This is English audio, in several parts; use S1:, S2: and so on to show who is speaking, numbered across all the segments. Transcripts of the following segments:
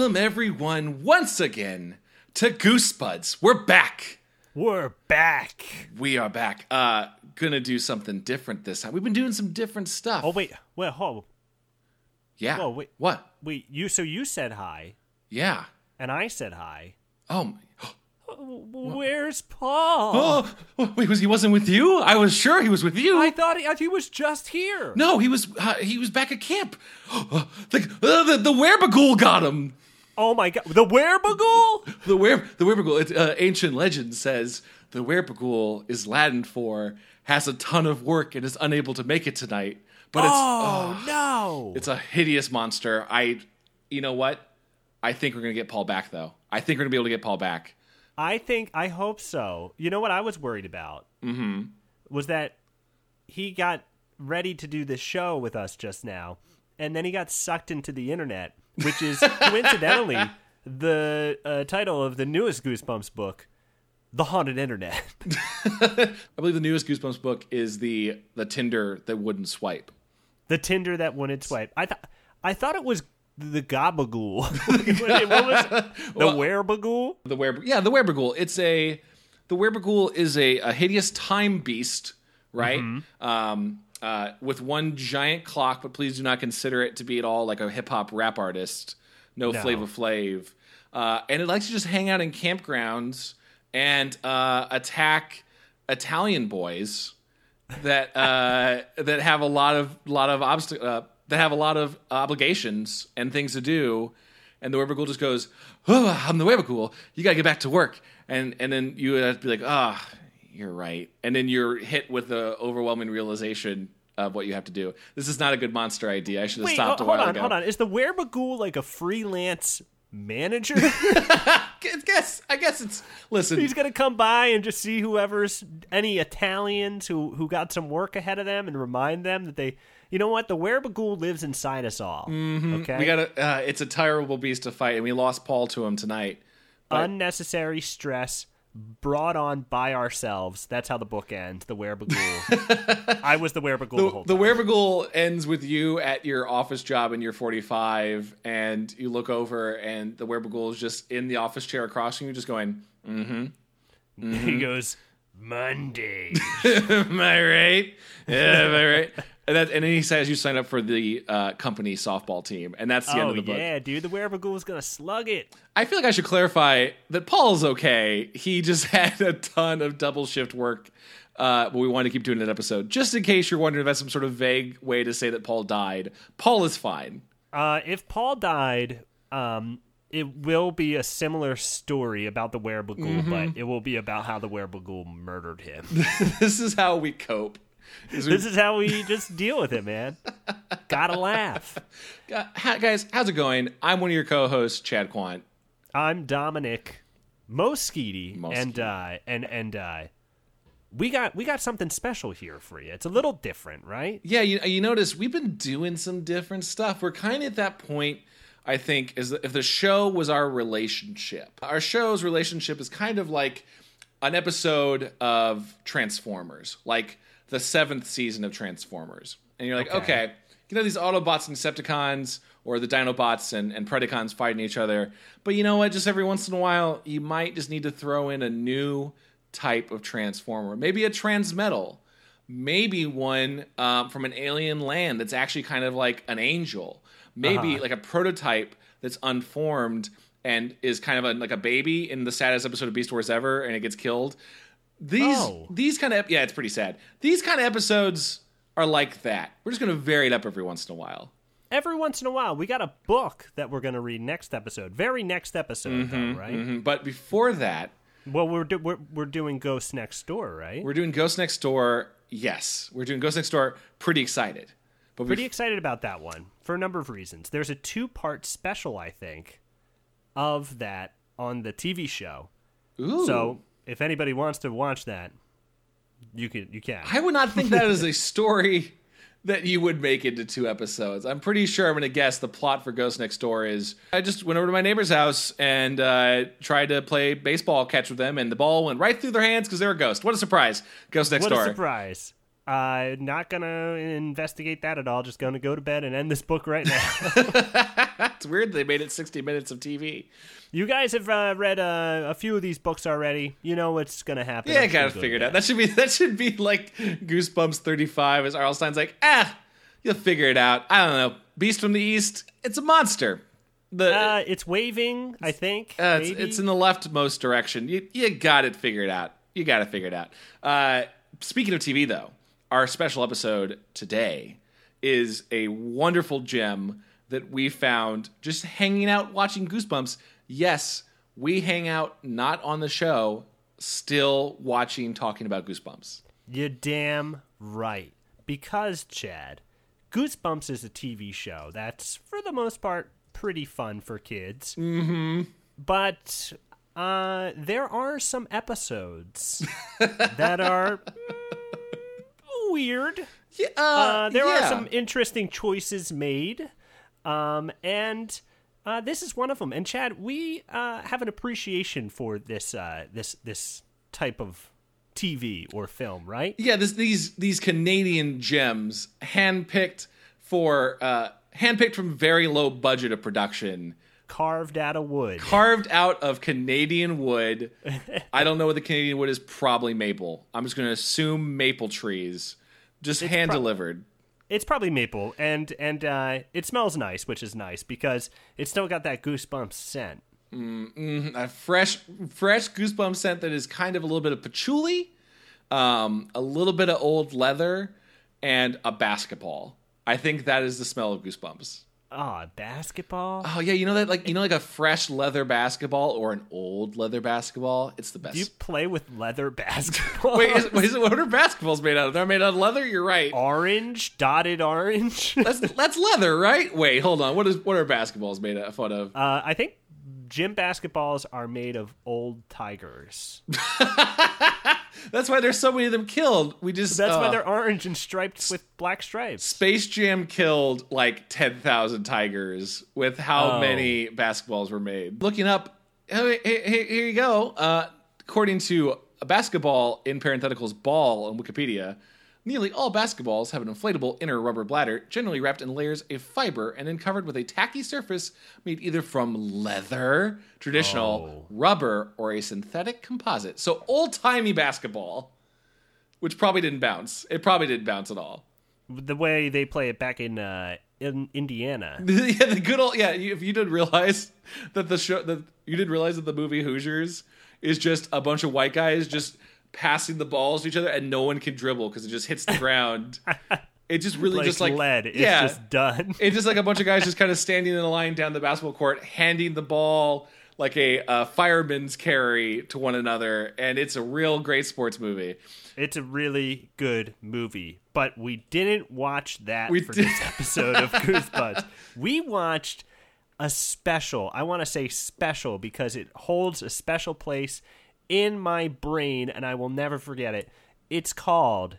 S1: Welcome everyone once again to Goosebuds. We're back.
S2: We're back.
S1: We are back. Uh gonna do something different this time. We've been doing some different stuff.
S2: Oh wait, wait, hold.
S1: yeah.
S2: whoa, wait.
S1: What?
S2: Wait, you so you said hi,
S1: Yeah.
S2: and I said hi.
S1: Oh.
S2: Where's Paul?
S1: Oh, wait, was he wasn't with you? I was sure he was with you.
S2: I thought he, he was just here.
S1: no, he was uh, he was back at camp. the uh, the, the Werebagool got him.
S2: Oh my god, the Werebagool?
S1: The were the Werebagool. It, uh, ancient legend says the Werebagool is Latin for has a ton of work and is unable to make it tonight. But it's
S2: Oh no!
S1: It's a hideous monster. I, you know what? I think we're gonna get Paul back though. I think we're gonna be able to get Paul back.
S2: I think I hope so. You know what I was worried about? Mm-hmm. Was that he got ready to do this show with us just now, and then he got sucked into the internet, which is coincidentally the uh, title of the newest Goosebumps book, "The Haunted Internet."
S1: I believe the newest Goosebumps book is the the Tinder that wouldn't swipe.
S2: the Tinder that wouldn't swipe. I thought I thought it was the Gabagool. what was it? The Werebagool?
S1: The were yeah the Werebagool. It's a the Werebagool is a, a hideous time beast, right? Um, uh, with one giant clock, but please do not consider it to be at all like a hip hop rap artist. No,
S2: No.
S1: Flava Flav. Uh, and it likes to just hang out in campgrounds and uh, attack Italian boys that uh, that have a lot of lot of obst- uh, that have a lot of obligations and things to do, and the Weberghoul just goes, "Oh, I'm the Weberghoul. You gotta get back to work." And and then you have to be like, "Ah, you're right." And then you're hit with the overwhelming realization of what you have to do. This is not a good monster idea. I should have
S2: Wait,
S1: stopped
S2: ho-
S1: a
S2: hold
S1: while
S2: on,
S1: ago.
S2: hold on. Is the Werebagool like a freelance manager?
S1: I guess I guess it's listen.
S2: He's gonna come by and just see whoever's any Italians who who got some work ahead of them and remind them that they, you know what, the Werebagool lives inside us all. Okay,
S1: Mm-hmm. we gotta. Uh, it's a terrible beast to fight, and we lost Paul to him tonight.
S2: unnecessary stress brought on by ourselves. That's how the book ends. The Werebagool. I was the Werebagool the,
S1: The,
S2: whole
S1: the
S2: time.
S1: Werebagool ends with you at your office job and you're 45, and you look over, and the Werebagool is just in the office chair across from you, just going, mm-hmm.
S2: He goes Monday.
S1: "Am I right? Yeah, am I right?" And, that, and then he says you sign up for the uh, company softball team, and that's the end
S2: oh
S1: of the book.
S2: yeah, dude. The Werebagool is gonna slug it.
S1: I feel like I should clarify that Paul's okay. He just had a ton of double shift work. Uh, but we wanted to keep doing that episode. Just in case you're wondering if that's some sort of vague way to say that Paul died. Paul is fine.
S2: Uh, if Paul died, um, it will be a similar story about the Werebagool,
S1: Mm-hmm.
S2: but it will be about how the Werebagool murdered him.
S1: this is how we cope. Is
S2: this is how we just deal with it, man. Gotta laugh.
S1: Hi- guys, how's it going? I'm one of your co-hosts, Chad Quant.
S2: I'm Dominic Moschiti. and uh, and and uh, we got we got something special here for you. It's a little different, right?
S1: Yeah, you, you notice we've been doing some different stuff. We're kind of at that point, I think, is if the show was our relationship. Our show's relationship is kind of like an episode of Transformers, like the seventh season of Transformers. And you're like, okay,
S2: Okay.
S1: you know, these Autobots and Decepticons or the Dinobots and, and Predacons fighting each other. But you know what? Just every once in a while, you might just need to throw in a new type of Transformer. Maybe a Transmetal maybe one um, from an alien land that's actually kind of like an angel maybe
S2: Uh-huh.
S1: like a prototype that's unformed and is kind of a, like a baby in the saddest episode of beast wars ever and it gets killed these
S2: Oh.
S1: these kind of yeah it's pretty sad these kind of episodes are like that we're just going to vary it up every once in a while
S2: Every once in a while, we got a book that we're going to read next episode. Very next episode, though, right?
S1: Mhm. but before that
S2: Well, we're, do- we're we're doing Ghost Next Door, right?
S1: we're doing ghost next door yes we're doing ghost next door pretty excited but
S2: pretty excited about that one for a number of reasons. There's a two part special, I think, of that on the TV show.
S1: Ooh.
S2: So if anybody wants to watch that, you can. You can.
S1: I would not think that is a story that you would make into two episodes. I'm pretty sure I'm going to guess the plot for Ghost Next Door is I just went over to my neighbor's house and uh, tried to play baseball catch with them, and the ball went right through their hands because they're a ghost. What a surprise! Ghost Next
S2: what
S1: Door.
S2: a surprise! Uh, not gonna investigate that at all. Just gonna go to bed and end this book right now.
S1: It's weird they made it 60 minutes of TV.
S2: you guys have uh, read uh, a few of these books already. You know what's gonna happen.
S1: Yeah, I gotta figure it
S2: to
S1: out. That should be that should be like Goosebumps 35 as R.L. Stine's like, ah, you'll figure it out. I don't know. Beast from the East, it's a monster. The.
S2: Uh, it's waving. I think.
S1: Uh, it's, it's in the leftmost direction. You you got it figured out. You got to figure it figured out. Uh, speaking of TV, though, our special episode today is a wonderful gem that we found just hanging out watching Goosebumps. Yes, we hang out not on the show, still watching, talking about Goosebumps.
S2: You're damn right. Because, Chad, Goosebumps is a TV show that's, for the most part, pretty fun for kids. Mm-hmm. But uh, there are some episodes that are mm, weird.
S1: Yeah,
S2: Uh, there are some interesting choices made. Um, and uh, this is one of them. And Chad, we uh, have an appreciation for this uh, this this type of TV or film, right?
S1: Yeah, this, these these Canadian gems, handpicked for uh, handpicked from very low budget of production,
S2: Carved out of wood.
S1: carved out of Canadian wood. I don't know what the Canadian wood is. Probably maple. I'm just going to assume maple trees, just hand delivered.
S2: It's probably maple, and and uh, it smells nice, which is nice because it's still got that goosebumps scent.
S1: a fresh fresh goosebump scent that is kind of a little bit of patchouli, um, a little bit of old leather, and a basketball. I think that is the smell of goosebumps.
S2: Ah, basketball.
S1: Oh yeah, you know that like you know like a fresh leather basketball or an old leather basketball. It's the best.
S2: Do you play with leather basketball?
S1: Wait, is, wait, is it, what are basketballs made out of? They're made out of leather. You're right.
S2: orange, dotted orange. uh,
S1: That's that's leather, right? Wait, hold on. What is what are basketballs made out of?
S2: I think gym basketballs are made of old tigers.
S1: That's why there's so many of them killed. We just
S2: That's why
S1: uh,
S2: they're orange and striped with black stripes.
S1: Space Jam killed like 10,000 tigers with how
S2: Oh.
S1: many basketballs were made. Looking up, hey, hey, hey, here you go. Uh, according to a basketball in parentheticals ball on Wikipedia, nearly all basketballs have an inflatable inner rubber bladder, generally wrapped in layers of fiber and then covered with a tacky surface made either from leather, traditional,
S2: Oh.
S1: rubber, or a synthetic composite. So old timey basketball, which probably didn't bounce. It probably didn't bounce at all.
S2: The way they play it back in uh, in Indiana.
S1: yeah, the good old yeah. If you didn't realize that the show that you didn't realize that the movie Hoosiers is just a bunch of white guys just passing the balls to each other and no one can dribble because it just hits the ground. It just really
S2: Like,
S1: just like
S2: lead. It's
S1: yeah,
S2: just done.
S1: it's just like a bunch of guys just kind of standing in a line down the basketball court, handing the ball like a uh, fireman's carry to one another, and it's a real great sports movie.
S2: It's a really good movie, but we didn't watch that
S1: We
S2: for
S1: did-
S2: this episode of Goosebumps. we watched a special. I want to say special because it holds a special place in my brain and I will never forget it. It's called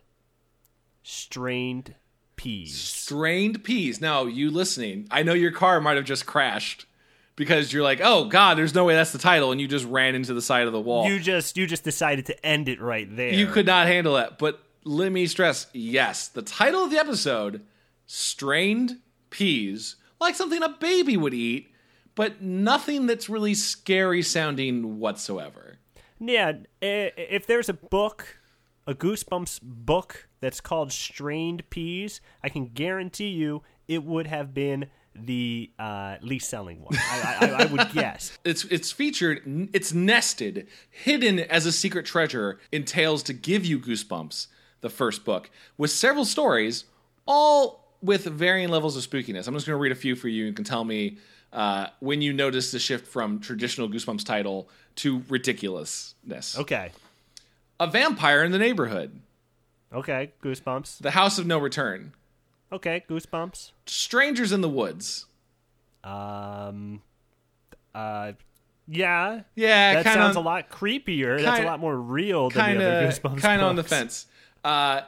S2: Strained Peas.
S1: strained peas. Now, you listening, I know your car might have just crashed because you're like, oh God, there's no way that's the title, and you just ran into the side of the wall.
S2: You just you just decided to end it right there.
S1: You could not handle that. But let me stress, yes, the title of the episode, strained peas, like something a baby would eat, but nothing that's really scary sounding whatsoever.
S2: Yeah, if there's a book, a Goosebumps book that's called Strained Peas, I can guarantee you it would have been the uh, least selling one. I, I, I would guess.
S1: It's it's featured, it's nested, hidden as a secret treasure in Tales to Give You Goosebumps, the first book, with several stories, all with varying levels of spookiness. I'm just going to read a few for you. You can tell me uh, when you notice the shift from traditional Goosebumps title to ridiculousness.
S2: Okay,
S1: A vampire in the neighborhood,
S2: okay, Goosebumps.
S1: the house of no return,
S2: Okay, Goosebumps.
S1: strangers in the woods.
S2: Um, uh, yeah,
S1: Yeah,
S2: that
S1: kind
S2: sounds a lot creepier. That's a lot more real than
S1: kind
S2: the other Goosebumps.
S1: kind of on the fence. Uh,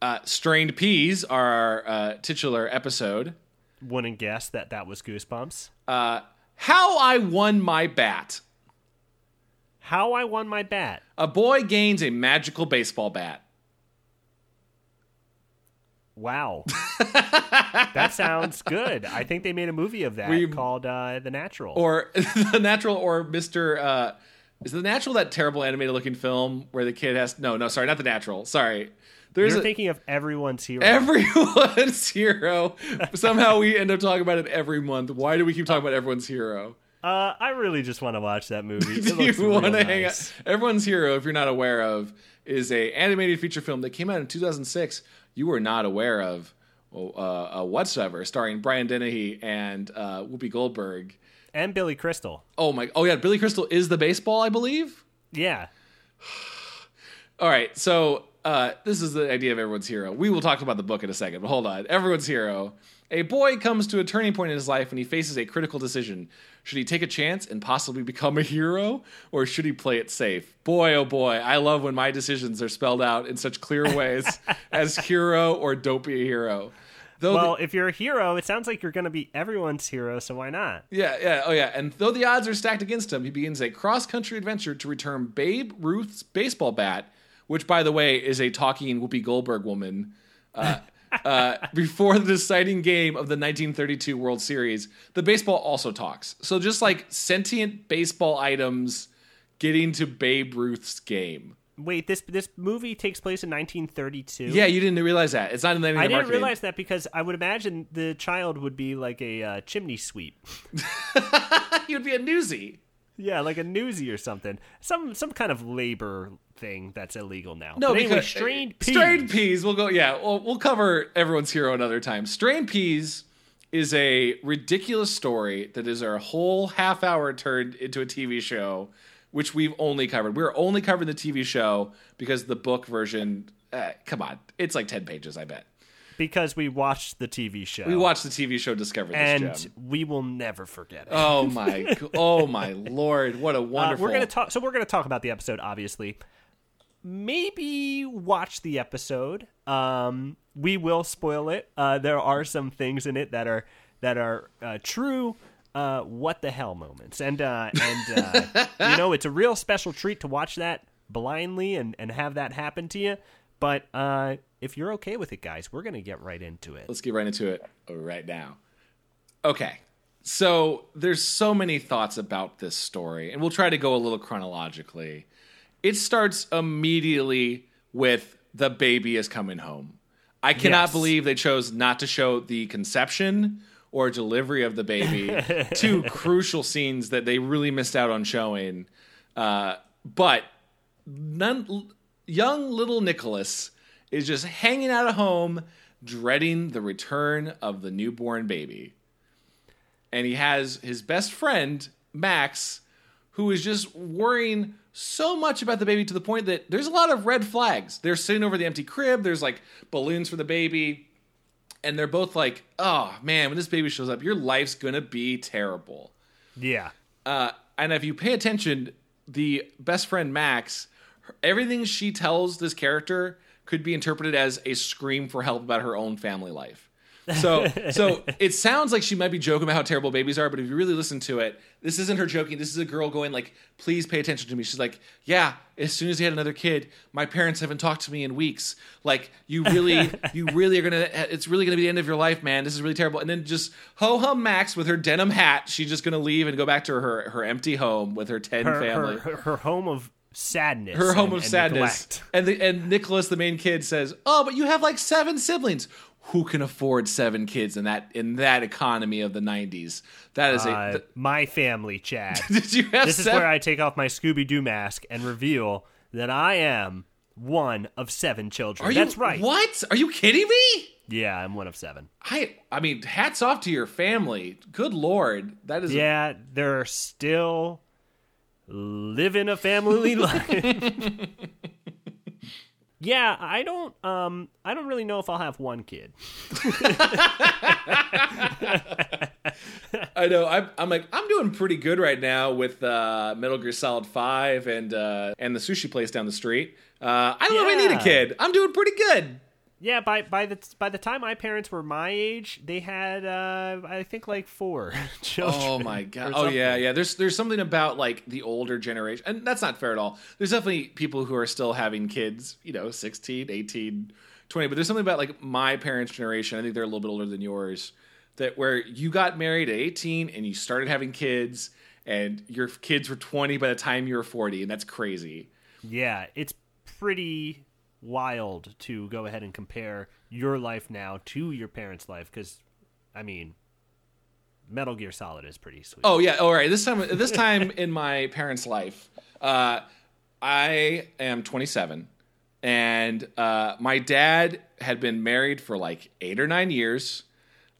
S1: uh, strained peas are our uh, titular episode.
S2: Wouldn't guess that that was Goosebumps.
S1: Uh, how I won my bat.
S2: How I won my bat.
S1: A boy gains a magical baseball bat.
S2: Wow, that sounds good. I think they made a movie of that
S1: We-
S2: called uh, The Natural.
S1: or the natural or Mr. Uh, is the natural that terrible animated looking film where the kid has no no sorry not the natural sorry there's
S2: You're
S1: a,
S2: thinking of everyone's hero.
S1: everyone's hero somehow we end up talking about it every month why do we keep talking about everyone's hero
S2: uh, I really just want to watch that movie.
S1: Do you want to hang out everyone's hero if you're not aware of is a animated feature film that came out in 2006 you were not aware of uh, uh, whatsoever starring Brian Dennehy and uh, Whoopi Goldberg
S2: And Billy Crystal.
S1: oh my oh yeah Billy Crystal is the baseball I believe
S2: Yeah.
S1: All right, so uh, this is the idea of everyone's hero. We will talk about the book in a second, but hold on. Everyone's hero. A boy comes to a turning point in his life and he faces a critical decision. Should he take a chance and possibly become a hero, or should he play it safe? Boy, oh boy, I love when my decisions are spelled out in such clear ways as hero or don't be a hero. Though the-
S2: Well, if you're a hero, it sounds like you're going to be everyone's hero, so why not?
S1: Yeah, yeah, oh yeah. And though the odds are stacked against him, he begins a cross country adventure to return Babe Ruth's baseball bat, which, by the way, is a talking Whoopi Goldberg woman. Uh, uh, before the deciding game of the 1932 World Series, the baseball also talks. So just like sentient baseball items getting to Babe Ruth's game.
S2: Wait, this this movie takes place in 1932.
S1: Yeah, you didn't realize that. It's not in the
S2: I didn't
S1: marketing.
S2: realize that because I would imagine the child would be like a uh, chimney sweep.
S1: he would be a newsie.
S2: Yeah, like a newsie or something. Some some kind of labor thing that's illegal now.
S1: No,
S2: but anyway,
S1: because
S2: strained peas.
S1: Strained peas. We'll go. Yeah, we'll, we'll cover everyone's hero another time. Strained peas is a ridiculous story that is our whole half hour turned into a TV show, which we've only covered. We're only covering the TV show because the book version. Uh, come on, it's like ten pages. I bet.
S2: Because we watched the TV show.
S1: We watched the TV show Discover this
S2: and
S1: gem.
S2: we will never forget it.
S1: Oh my, oh my lord! What a
S2: Uh,
S1: wonderful.
S2: we're gonna talk. So we're gonna talk about the episode, obviously. Maybe watch the episode. Um, we will spoil it. Uh, there are some things in it that are that are uh, true. Uh, what the hell moments, and uh, and uh, you know it's a real special treat to watch that blindly and and have that happen to you. But uh, if you're okay with it, guys, we're gonna get right into it.
S1: Let's get right into it right now. Okay. So there's so many thoughts about this story, and we'll try to go a little chronologically. It starts immediately with the baby is coming home. I cannot
S2: Yes.
S1: believe they chose not to show the conception or delivery of the baby, two crucial scenes that they really missed out on showing. Uh, but none, young little Nicholas is just hanging out at home, dreading the return of the newborn baby. And he has his best friend, Max, who is just worrying so much about the baby to the point that there's a lot of red flags. They're sitting over the empty crib, there's like balloons for the baby. And they're both like, oh man, when this baby shows up, your life's gonna be terrible.
S2: Yeah.
S1: Uh, and if you pay attention, the best friend Max, everything she tells this character could be interpreted as a scream for help about her own family life. So, so it sounds like she might be joking about how terrible babies are, but if you really listen to it, this isn't her joking. This is a girl going like, "Please pay attention to me." She's like, "Yeah, as soon as he had another kid, my parents haven't talked to me in weeks. Like, you really, you really are gonna. It's really gonna be the end of your life, man. This is really terrible." And then just ho hum Max with her denim hat. She's just gonna leave and go back to her her empty home with her ten
S2: Her,
S1: family.
S2: her, her, her home of sadness.
S1: her home
S2: and-
S1: of
S2: and
S1: sadness.
S2: neglect.
S1: And the, and Nicholas, the main kid, says, "Oh, but you have like seven siblings. Who can afford seven kids in that in that economy of the '90s? That is a.
S2: Uh,
S1: th-
S2: my family, Chad.
S1: did you have
S2: this is where I take off my Scooby Doo mask and reveal that I am one of seven children.
S1: Are
S2: That's
S1: you,
S2: right.
S1: What? Are you kidding me?
S2: Yeah, I'm one of seven.
S1: I I mean, hats off to your family. Good lord, that is.
S2: Yeah, there are still living a family life. yeah, I don't um I don't really know if I'll have one kid.
S1: I know. I'm, I'm like I'm doing pretty good right now with uh, Metal Gear Solid Five and uh, and the sushi place down the street. Uh, I don't know if I need a kid. I'm doing pretty good.
S2: Yeah, by by the by the time my parents were my age, they had uh I think like four children.
S1: Oh my god! Oh yeah, yeah. There's there's something about like the older generation, and that's not fair at all. There's definitely people who are still having kids, you know, 16, 18, 20, but there's something about like my parents' generation. I think they're a little bit older than yours. That where you got married at 18 and you started having kids, and your kids were 20 by the time you were 40, and that's crazy.
S2: Yeah, it's pretty wild to go ahead and compare your life now to your parents' life because, I mean, Metal Gear Solid is pretty sweet.
S1: Oh yeah, all right. This time, this time in my parents' life, uh, I am 27, and uh, my dad had been married for like eight or nine years.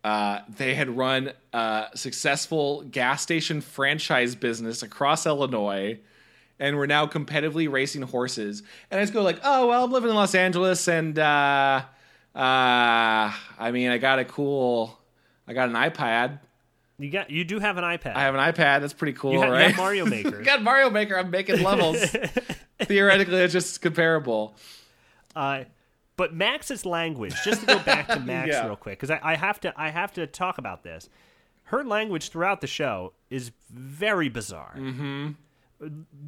S1: Uh, they had run a successful gas station franchise business across Illinois, and we're now competitively racing horses. And I just go like, "Oh well, I'm living in Los Angeles, and uh, uh, I mean, I got a cool, I got an iPad."
S2: You got you do have an iPad.
S1: I have an iPad. That's pretty cool,
S2: you
S1: right?
S2: you have Mario Maker.
S1: Got Mario Maker. I'm making levels. Theoretically, it's just comparable.
S2: Uh, but Max's language, just to go back to Max
S1: Yeah.
S2: real quick, because I, I have to I have to talk about this. Her language throughout the show is very bizarre. Mm-hmm.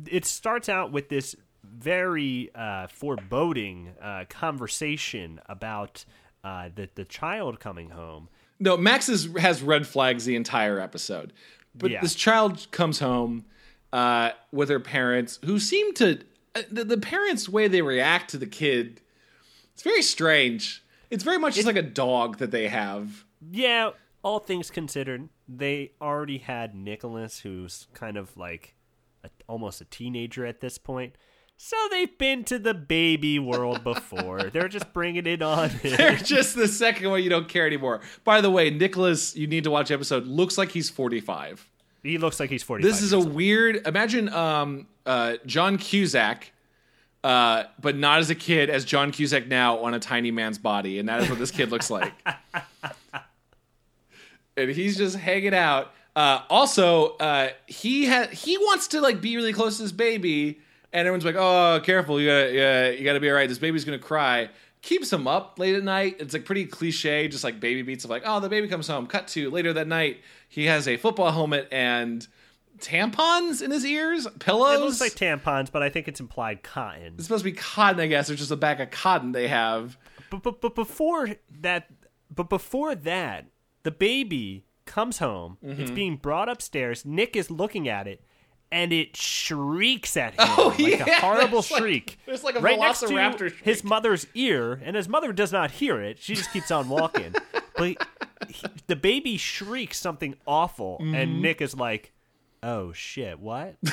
S2: It starts out with this very uh, foreboding uh, conversation about uh, the the child coming home.
S1: No, Max is, has red flags the entire episode. But
S2: Yeah.
S1: this child comes home uh, with her parents, who seem to uh, the, the parents' way they react to the kid. It's very strange. It's very much just like a dog that they have.
S2: Yeah, all things considered, they already had Nicholas, who's kind of like a, almost a teenager at this point. So they've been to the baby world before. They're just bringing it on.
S1: They're just the second one you don't care anymore. By the way, Nicholas, you need to watch the episode. Looks like he's forty five.
S2: he looks like he's 45.
S1: This is a weird. Imagine um, uh, John Cusack, uh, but not as a kid, as John Cusack now on a tiny man's body, and that is what this kid looks like. and he's just hanging out. Uh, also, uh, he ha- he wants to like be really close to this baby, and everyone's like, "Oh, careful! You gotta uh, you gotta be all right. This baby's gonna cry." Keeps him up late at night. It's like pretty cliche, just like baby beats of like, "Oh, the baby comes home." Cut to later that night, he has a football helmet and tampons in his ears, pillows.
S2: It looks like tampons, but I think it's implied cotton.
S1: it's supposed to be cotton, I guess. It's just a bag of cotton they have.
S2: But, but but before that, but before that, the baby comes home. It's
S1: Mm-hmm.
S2: being brought upstairs. Nick is looking at it, and it shrieks at him
S1: Oh,
S2: like a
S1: yeah,
S2: horrible
S1: there's like-
S2: shriek.
S1: there's like a
S2: right next to his mother's ear, and his mother does not hear it. She just keeps on walking. but he- the baby shrieks something awful,
S1: Mm-hmm.
S2: and Nick is like, "Oh shit, what?"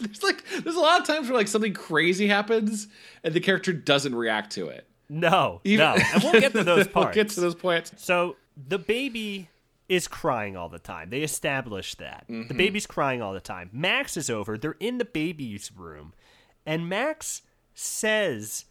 S1: There's like there's a lot of times where like something crazy happens and the character doesn't react to it.
S2: No,
S1: Even-
S2: no, and we'll get to those
S1: we'll
S2: parts.
S1: get to those points.
S2: So the baby is crying all the time. They established that.
S1: Mm-hmm.
S2: The baby's crying all the time. Max is over. They're in the baby's room. And Max says,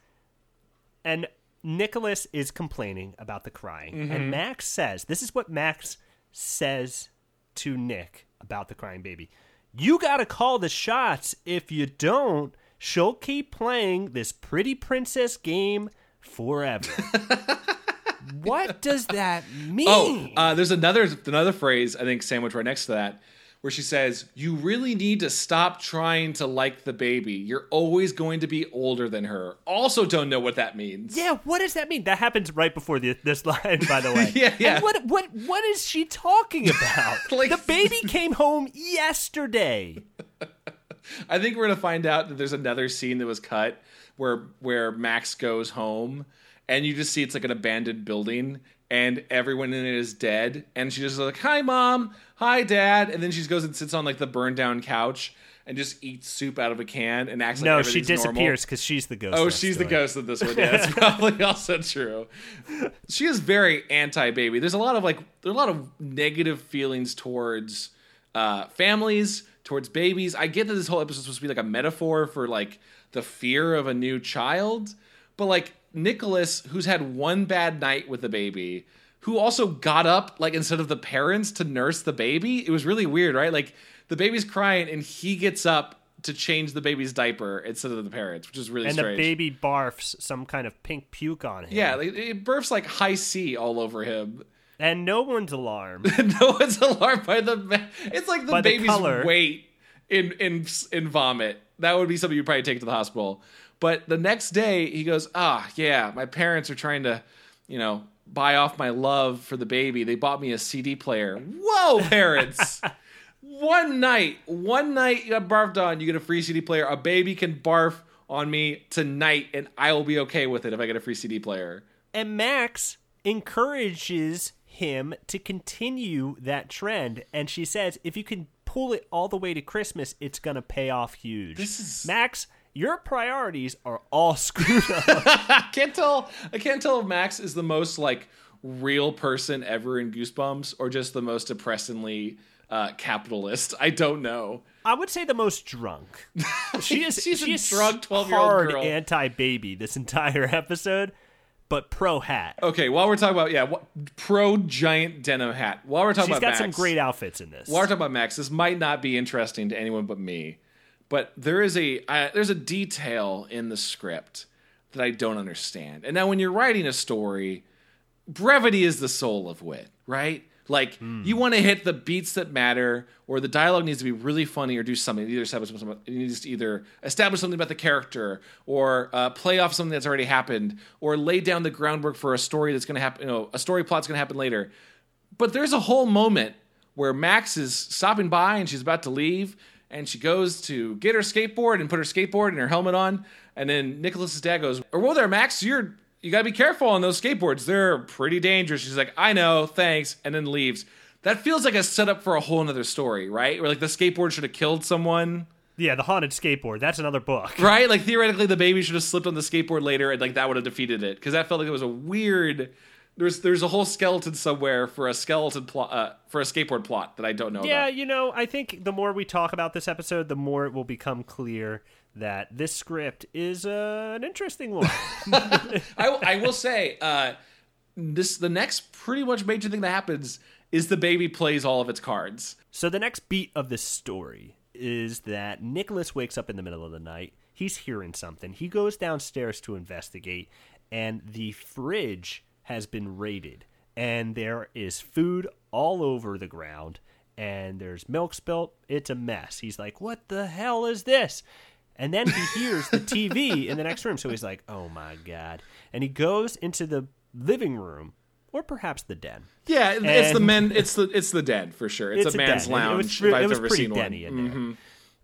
S2: and Nicholas is complaining about the crying.
S1: Mm-hmm.
S2: And Max says, this is what Max says to Nick about the crying baby. You got to call the shots. If you don't, she'll keep playing this pretty princess game forever. what does that mean?
S1: Oh, uh, there's another another phrase I think sandwich right next to that where she says, "You really need to stop trying to like the baby. You're always going to be older than her." Also, don't know what that means.
S2: yeah, what does that mean? That happens right before the, this line, by the way.
S1: Yeah, yeah.
S2: And what what what is she talking about?
S1: Like-
S2: the baby came home yesterday.
S1: I think we're gonna find out that there's another scene that was cut where where Max goes home and you just see it's like an abandoned building and everyone in it is dead and she just like hi mom hi dad and then she goes and sits on like the burned down couch and just eats soup out of a can and acts like
S2: No, she disappears because she's the ghost.
S1: Oh, she's the ghost of this one. Yeah, that's probably also true. She is very anti-baby. There's a lot of like there are a lot of negative feelings towards uh, families, towards babies. I get that this whole episode is supposed to be like a metaphor for like the fear of a new child, but like Nicholas, who's had one bad night with the baby, who also got up like instead of the parents to nurse the baby. It was really weird, right? Like the baby's crying and he gets up to change the baby's diaper instead of the parents, which is really
S2: And
S1: strange.
S2: the baby barfs some kind of pink puke on him.
S1: yeah, like, it burps like Hi-C all over him.
S2: And no one's alarmed.
S1: no one's alarmed by the. ba- It's like the
S2: By
S1: baby's
S2: color.
S1: weight in in in vomit. That would be something you'd probably take to the hospital. But the next day, he goes, "Ah, yeah, my parents are trying to, you know, buy off my love for the baby. They bought me a CD player. Whoa, parents!" one night, one night you got barfed on, you get a free CD player. A baby can barf on me tonight, and I will be okay with it if I get a free CD player.
S2: And Max encourages him to continue that trend. And she says, if you can pull it all the way to Christmas, it's going to pay off huge.
S1: This is-
S2: Max, your priorities are all screwed up.
S1: I can't tell. I can't tell if Max is the most like real person ever in Goosebumps, or just the most depressingly uh, capitalist. I don't know.
S2: I would say the most drunk. She is
S1: She's a
S2: is
S1: drunk 12-year-old girl.
S2: anti-baby this entire episode, but pro hat.
S1: Okay, while we're talking about yeah, what, pro giant denim hat. While we're talking
S2: She's
S1: about
S2: got some great outfits in this.
S1: While we're talking about Max, this might not be interesting to anyone but me, but there is a uh, there's a detail in the script that I don't understand. And now, when you're writing a story, brevity is the soul of wit, right? Like you want to hit the beats that matter, or the dialogue needs to be really funny, or do something. Either establish something, it needs to either establish something about the character, or uh, play off something that's already happened, or lay down the groundwork for a story that's going to happen. You know, a story plot's going to happen later. But there's a whole moment where Max is stopping by and she's about to leave, and she goes to get her skateboard and put her skateboard and her helmet on, and then Nicholas's dad goes, oh, "Or whoa there, Max, you're you gotta be careful on those skateboards. They're pretty dangerous." She's like, "I know, thanks," and then leaves. That feels like a setup for a whole other story, right? Where like the skateboard should have killed someone,
S2: yeah, the haunted skateboard. That's another book.
S1: right? Like theoretically, the baby should have slipped on the skateboard later, and like that would have defeated it because that felt like it was a weird. There's there's a whole skeleton somewhere for a skeleton plot uh, for a skateboard plot that I don't know
S2: Yeah,
S1: about.
S2: you know, I think the more we talk about this episode, the more it will become clear that this script is uh, an interesting one.
S1: I, I will say uh, this the next pretty much major thing that happens is the baby plays all of its cards.
S2: so the next beat of this story is that Nicholas wakes up in the middle of the night. He's hearing something. He goes downstairs to investigate, and the fridge has been raided, and there is food all over the ground, and there's milk spilt. It's a mess. He's like, "What the hell is this?" And then he hears the TV in the next room, so he's like, "Oh my god!" And he goes into the living room, or perhaps the den.
S1: Yeah, it's the men. It's the it's the den for sure. It's, a man's
S2: den.
S1: lounge.
S2: It was,
S1: if
S2: re-
S1: I've
S2: it was
S1: ever
S2: pretty
S1: seen one.
S2: denny in there.
S1: Mm-hmm.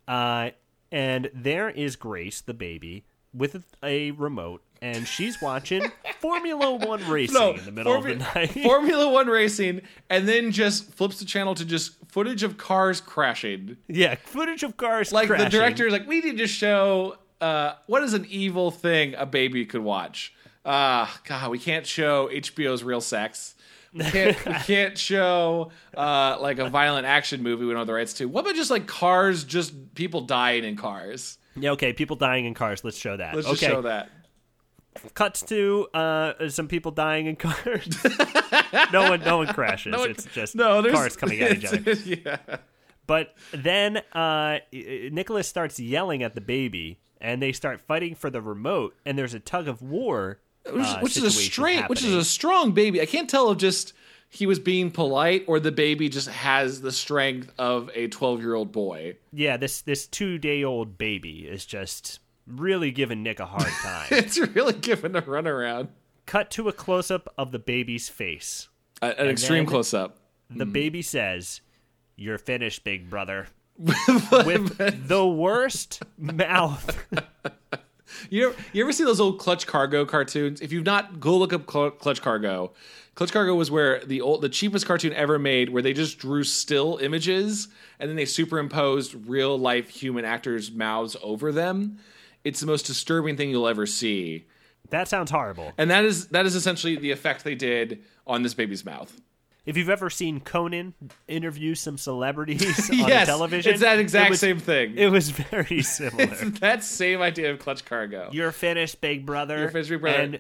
S2: Uh, and there is Grace, the baby, with a remote, and she's watching Formula One racing
S1: No,
S2: in the middle
S1: Formu-
S2: of the night.
S1: Formula One racing, and then just flips the channel to just footage of cars crashing.
S2: yeah, footage of cars
S1: Like
S2: crashing.
S1: the director is like, we need to show uh, what is an evil thing a baby could watch. Ah, God, we can't show HBO's Real Sex. We can't, we can't show uh, like a violent action movie we don't have the rights to. What about just like cars, just people dying in cars?
S2: Yeah, okay, people dying in cars. Let's show that.
S1: Let's
S2: okay,
S1: just show that.
S2: Cuts to uh, some people dying in cars. no one, no one crashes.
S1: one-
S2: it's just
S1: No,
S2: cars coming at each other.
S1: yeah.
S2: But then uh, Nicholas starts yelling at the baby, and they start fighting for the remote. And there's a tug of war,
S1: which,
S2: uh,
S1: which is a
S2: situation
S1: straight, which is a strong baby. I can't tell if just he was being polite or the baby just has the strength of a twelve-year-old boy.
S2: yeah. This this two day old baby is just really giving Nick a hard time.
S1: It's really giving a runaround.
S2: Cut to a close up of the baby's face.
S1: Uh, an extreme close-up.
S2: The baby says, "You're finished, big brother." With the worst mouth.
S1: You ever, you ever see those old Clutch Cargo cartoons? If you've not, go look up Cl- Clutch Cargo. Clutch Cargo was where the old, the cheapest cartoon ever made, where they just drew still images and then they superimposed real life human actors' mouths over them. It's the most disturbing thing you'll ever see,
S2: That sounds horrible.
S1: and that is that is essentially the effect they did on this baby's mouth.
S2: If you've ever seen Conan interview some celebrities on
S1: yes,
S2: television,
S1: it's that exact
S2: it was,
S1: same thing.
S2: It was very similar.
S1: that same idea of Clutch Cargo.
S2: You're finished, big brother.
S1: You're finished, big brother.
S2: And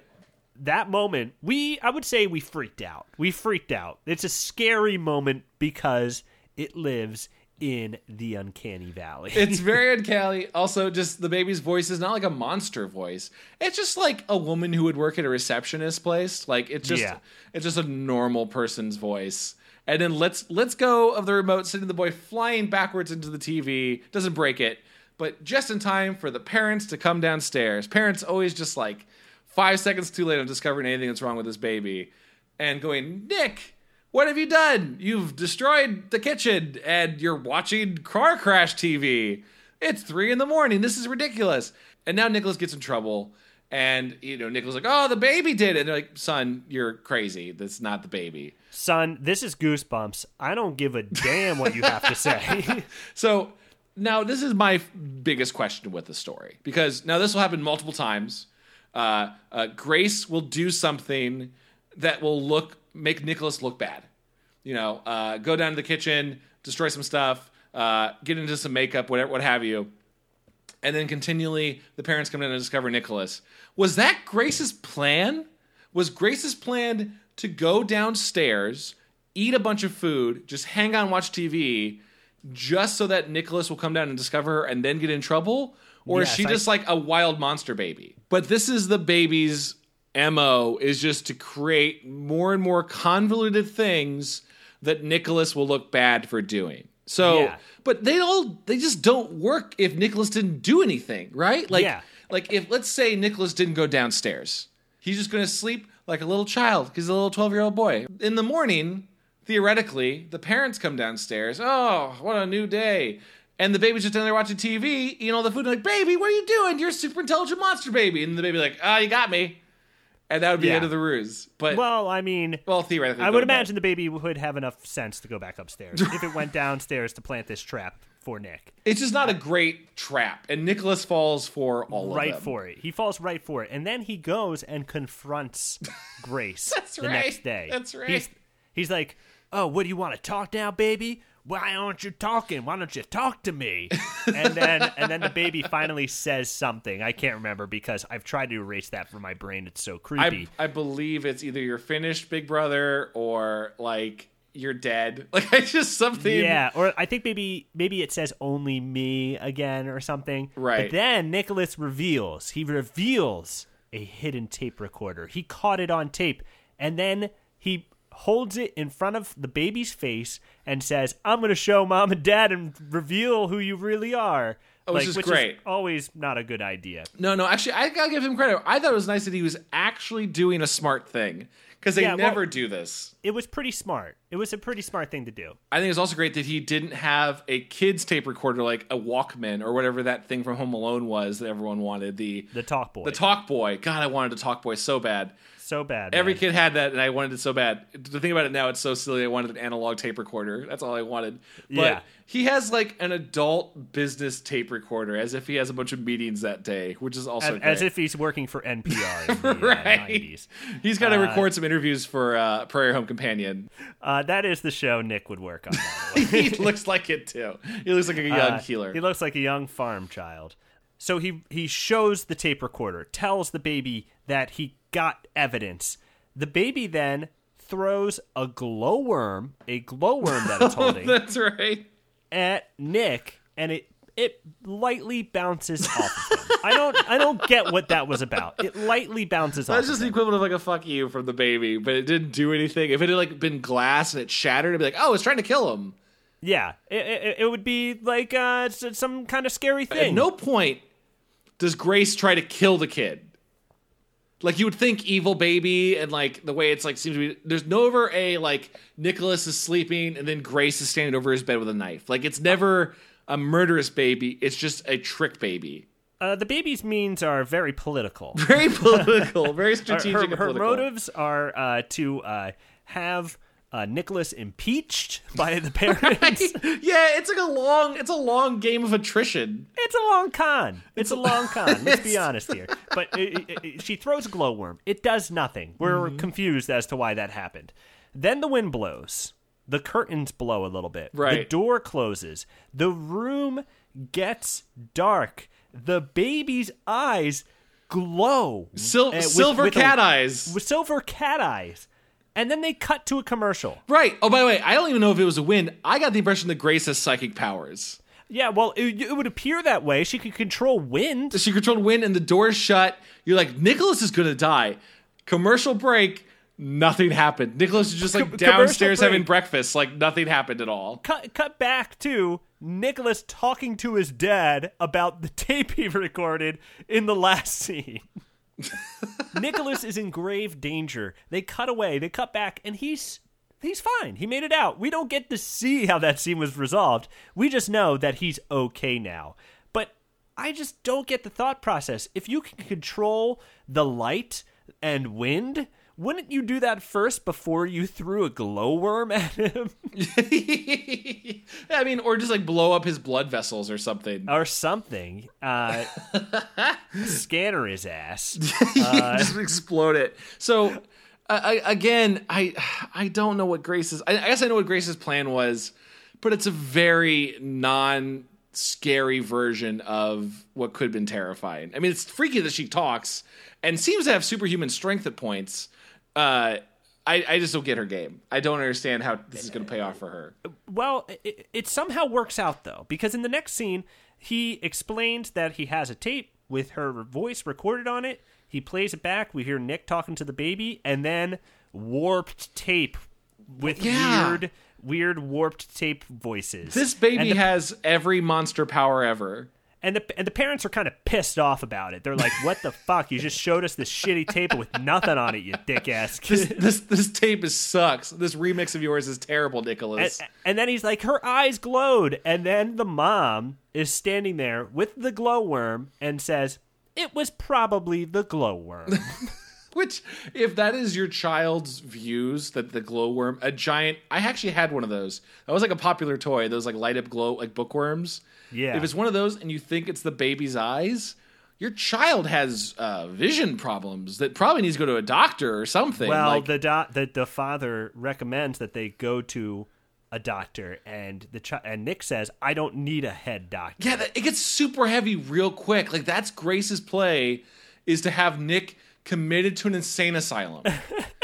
S2: that moment, we I would say we freaked out. We freaked out. It's a scary moment because it lives in the uncanny valley.
S1: It's very uncanny. Also, just the baby's voice is not like a monster voice. It's just like a woman who would work at a receptionist place. Like it's just
S2: Yeah.
S1: it's just a normal person's voice. And then let's let's go of the remote sending the boy flying backwards into the TV. Doesn't break it, but just in time for the parents to come downstairs. Parents always just like five seconds too late on discovering anything that's wrong with this baby and going, Nick, what have you done? You've destroyed the kitchen and you're watching car crash TV. It's three in the morning. This is ridiculous. And now Nicholas gets in trouble. And, you know, Nicholas like, oh, the baby did it. And they're like, son, you're crazy. That's not the baby.
S2: Son, this is Goosebumps. I don't give a damn what you have to say.
S1: So now this is my biggest question with the story because now this will happen multiple times. Uh, uh, Grace will do something that will look make Nicholas look bad. You know, uh, go down to the kitchen, destroy some stuff, uh, get into some makeup, whatever, what have you, and then continually the parents come in and discover Nicholas. Was that Grace's plan? Was Grace's plan to go downstairs, eat a bunch of food, just hang on, watch TV, just so that Nicholas will come down and discover her and then get in trouble? Or is she
S2: I-
S1: just like a wild monster baby? But this is the baby's MO is just to create more and more convoluted things that Nicholas will look bad for doing. So,
S2: Yeah.
S1: but they all they just don't work if Nicholas didn't do anything, right? Like
S2: Yeah.
S1: like if let's say Nicholas didn't go downstairs. He's just going to sleep like a little child because he's a little 12-year-old boy. In the morning, theoretically, the parents come downstairs. Oh, what a new day. And the baby's just down there watching TV, eating all the food, and like, baby, what are you doing? You're a super intelligent monster baby. And the baby like, ah, you got me. And that would be the end of the ruse. But well,
S2: I mean, well,
S1: theoretically,
S2: I would imagine the baby would have enough sense to go back upstairs if it went downstairs to plant this trap for Nick.
S1: it's just not a great trap, and Nicholas falls for all
S2: right
S1: of them.
S2: Right for it. He falls right for it, and then he goes and confronts Grace
S1: That's
S2: the
S1: right.
S2: next day.
S1: That's right.
S2: He's, he's like, "Oh, what do you want to talk now, baby? Why aren't you talking? Why don't you talk to me?" and then and then the baby finally says something. I can't remember because I've tried to erase that from my brain. It's so creepy.
S1: I, I believe it's either you're finished, Big Brother, or like you're dead. Like it's just something.
S2: Yeah, or I think maybe maybe it says only me again or something.
S1: Right.
S2: But then Nicholas reveals he reveals a hidden tape recorder. He caught it on tape, and then he holds it in front of the baby's face and says, "I'm going to show mom and dad and reveal who you really are."
S1: Oh, which
S2: like,
S1: is
S2: which
S1: great.
S2: Is always not a good idea.
S1: No, no. Actually, I gotta give him credit. I thought it was nice that he was actually doing a smart thing because they
S2: Yeah, well-
S1: never do this.
S2: It was pretty smart. It was a pretty smart thing to do.
S1: I think it's also great that he didn't have a kid's tape recorder like a Walkman or whatever that thing from Home Alone was that everyone wanted. The
S2: The talk boy.
S1: the Talk Boy. God, I wanted a Talk Boy so bad.
S2: So bad.
S1: Every
S2: man.
S1: kid had that, and I wanted it so bad. To think about it now, it's so silly. I wanted an analog tape recorder. That's all I wanted. But
S2: Yeah.
S1: he has like an adult business tape recorder, as if he has a bunch of meetings that day, which is also
S2: as, as if he's working for NPR in the uh,
S1: right.
S2: 90s.
S1: He's got to record some interviews for uh, Prairie Home Companion.
S2: Uh, that is the show Nick would work on. by the way.
S1: he looks like it too. He looks like a young
S2: Uh,
S1: healer.
S2: He looks like a young farm child. So he he shows the tape recorder, tells the baby that he got evidence. The baby then throws a glowworm, a glowworm that it's holding,
S1: That's right.
S2: at Nick, and it it lightly bounces off of him. I don't I don't get what that was about. It lightly bounces off.
S1: That's
S2: of
S1: just the
S2: him.
S1: equivalent of like a fuck you from the baby, but it didn't do anything. If it had like been glass and it shattered, it'd be like, oh, it's trying to kill him.
S2: Yeah, it, it, it would be like uh, some kind of scary
S1: At
S2: thing.
S1: no point does Grace try to kill the kid. Like you would think evil baby and like the way it's like seems to be there's never a like Nicholas is sleeping and then Grace is standing over his bed with a knife. Like it's never a murderous baby, it's just a trick baby.
S2: Uh, the baby's means are very political.
S1: Very political, very strategic
S2: her, her
S1: political.
S2: motives are uh, to uh, have uh, Nicholas impeached by the parents.
S1: yeah, it's like a long it's a long game of attrition.
S2: it's a long con. It's a long con. Let's be honest here. But it, it- it- she throws a glowworm. It does nothing. We're
S1: Mm-hmm.
S2: confused as to why that happened. Then the wind blows. The curtains blow a little bit.
S1: Right.
S2: The door closes. The room gets dark. The baby's eyes glow.
S1: Sil-
S2: uh, with-
S1: silver
S2: with a-
S1: cat eyes.
S2: with silver cat eyes. And then they cut to a commercial.
S1: Right. Oh, by the way, I don't even know if it was a win. I got the impression that Grace has psychic powers.
S2: Yeah, well, it, it would appear that way. She could control wind.
S1: She controlled wind and the door's shut. You're like, Nicholas is gonna die. Commercial break. Nothing happened. Nicholas is just like
S2: commercial
S1: downstairs having breakfast. Like nothing happened at all.
S2: Cut, cut back to Nicholas talking to his dad about the tape he recorded in the last scene. Nicholas is in grave danger. They cut away, they cut back, and he's he's fine. He made it out. We don't get to see how that scene was resolved. We just know that he's okay now. But I just don't get the thought process. If you can control the light and wind, wouldn't you do that first before you threw a glowworm at him?
S1: I mean, or just like blow up his blood vessels or something.
S2: or something. Uh, scanner his ass.
S1: just explode it. So, I, I, again, I I don't know what Grace's. I, I guess I know what Grace's plan was, but it's a very non scary version of what could have been terrifying. I mean, it's freaky that she talks and seems to have superhuman strength at points. Uh, I, I just don't get her game. I don't understand how this is going to pay off for her.
S2: Well, it, it somehow works out though, because in the next scene, he explains that he has a tape with her voice recorded on it. He plays it back. We hear Nick talking to the baby, and then warped tape with
S1: Yeah.
S2: weird, weird warped tape voices.
S1: This baby
S2: the,
S1: has every monster power ever.
S2: And the and the parents are kind of pissed off about it. They're like, "What the fuck? You just showed us this shitty tape with nothing on it, you dick ass
S1: This this this tape is sucks. This remix of yours is terrible,
S2: And,
S1: Nicholas.
S2: and then he's like, her eyes glowed. And then the mom is standing there with the glowworm and says, It was probably the glowworm.
S1: Which, if that is your child's views, that the glowworm, a giant, I actually had one of those. That was like a popular toy. Those like light up glow, like bookworms.
S2: Yeah.
S1: If it's one of those and you think it's the baby's eyes, your child has uh, vision problems that probably needs to go to a doctor or something.
S2: well,
S1: like,
S2: the, do- the the father recommends that they go to a doctor, and the chi- and Nick says, "I don't need a head doctor."
S1: Yeah, that, it gets super heavy real quick. Like that's Grace's play is to have Nick committed to an insane asylum.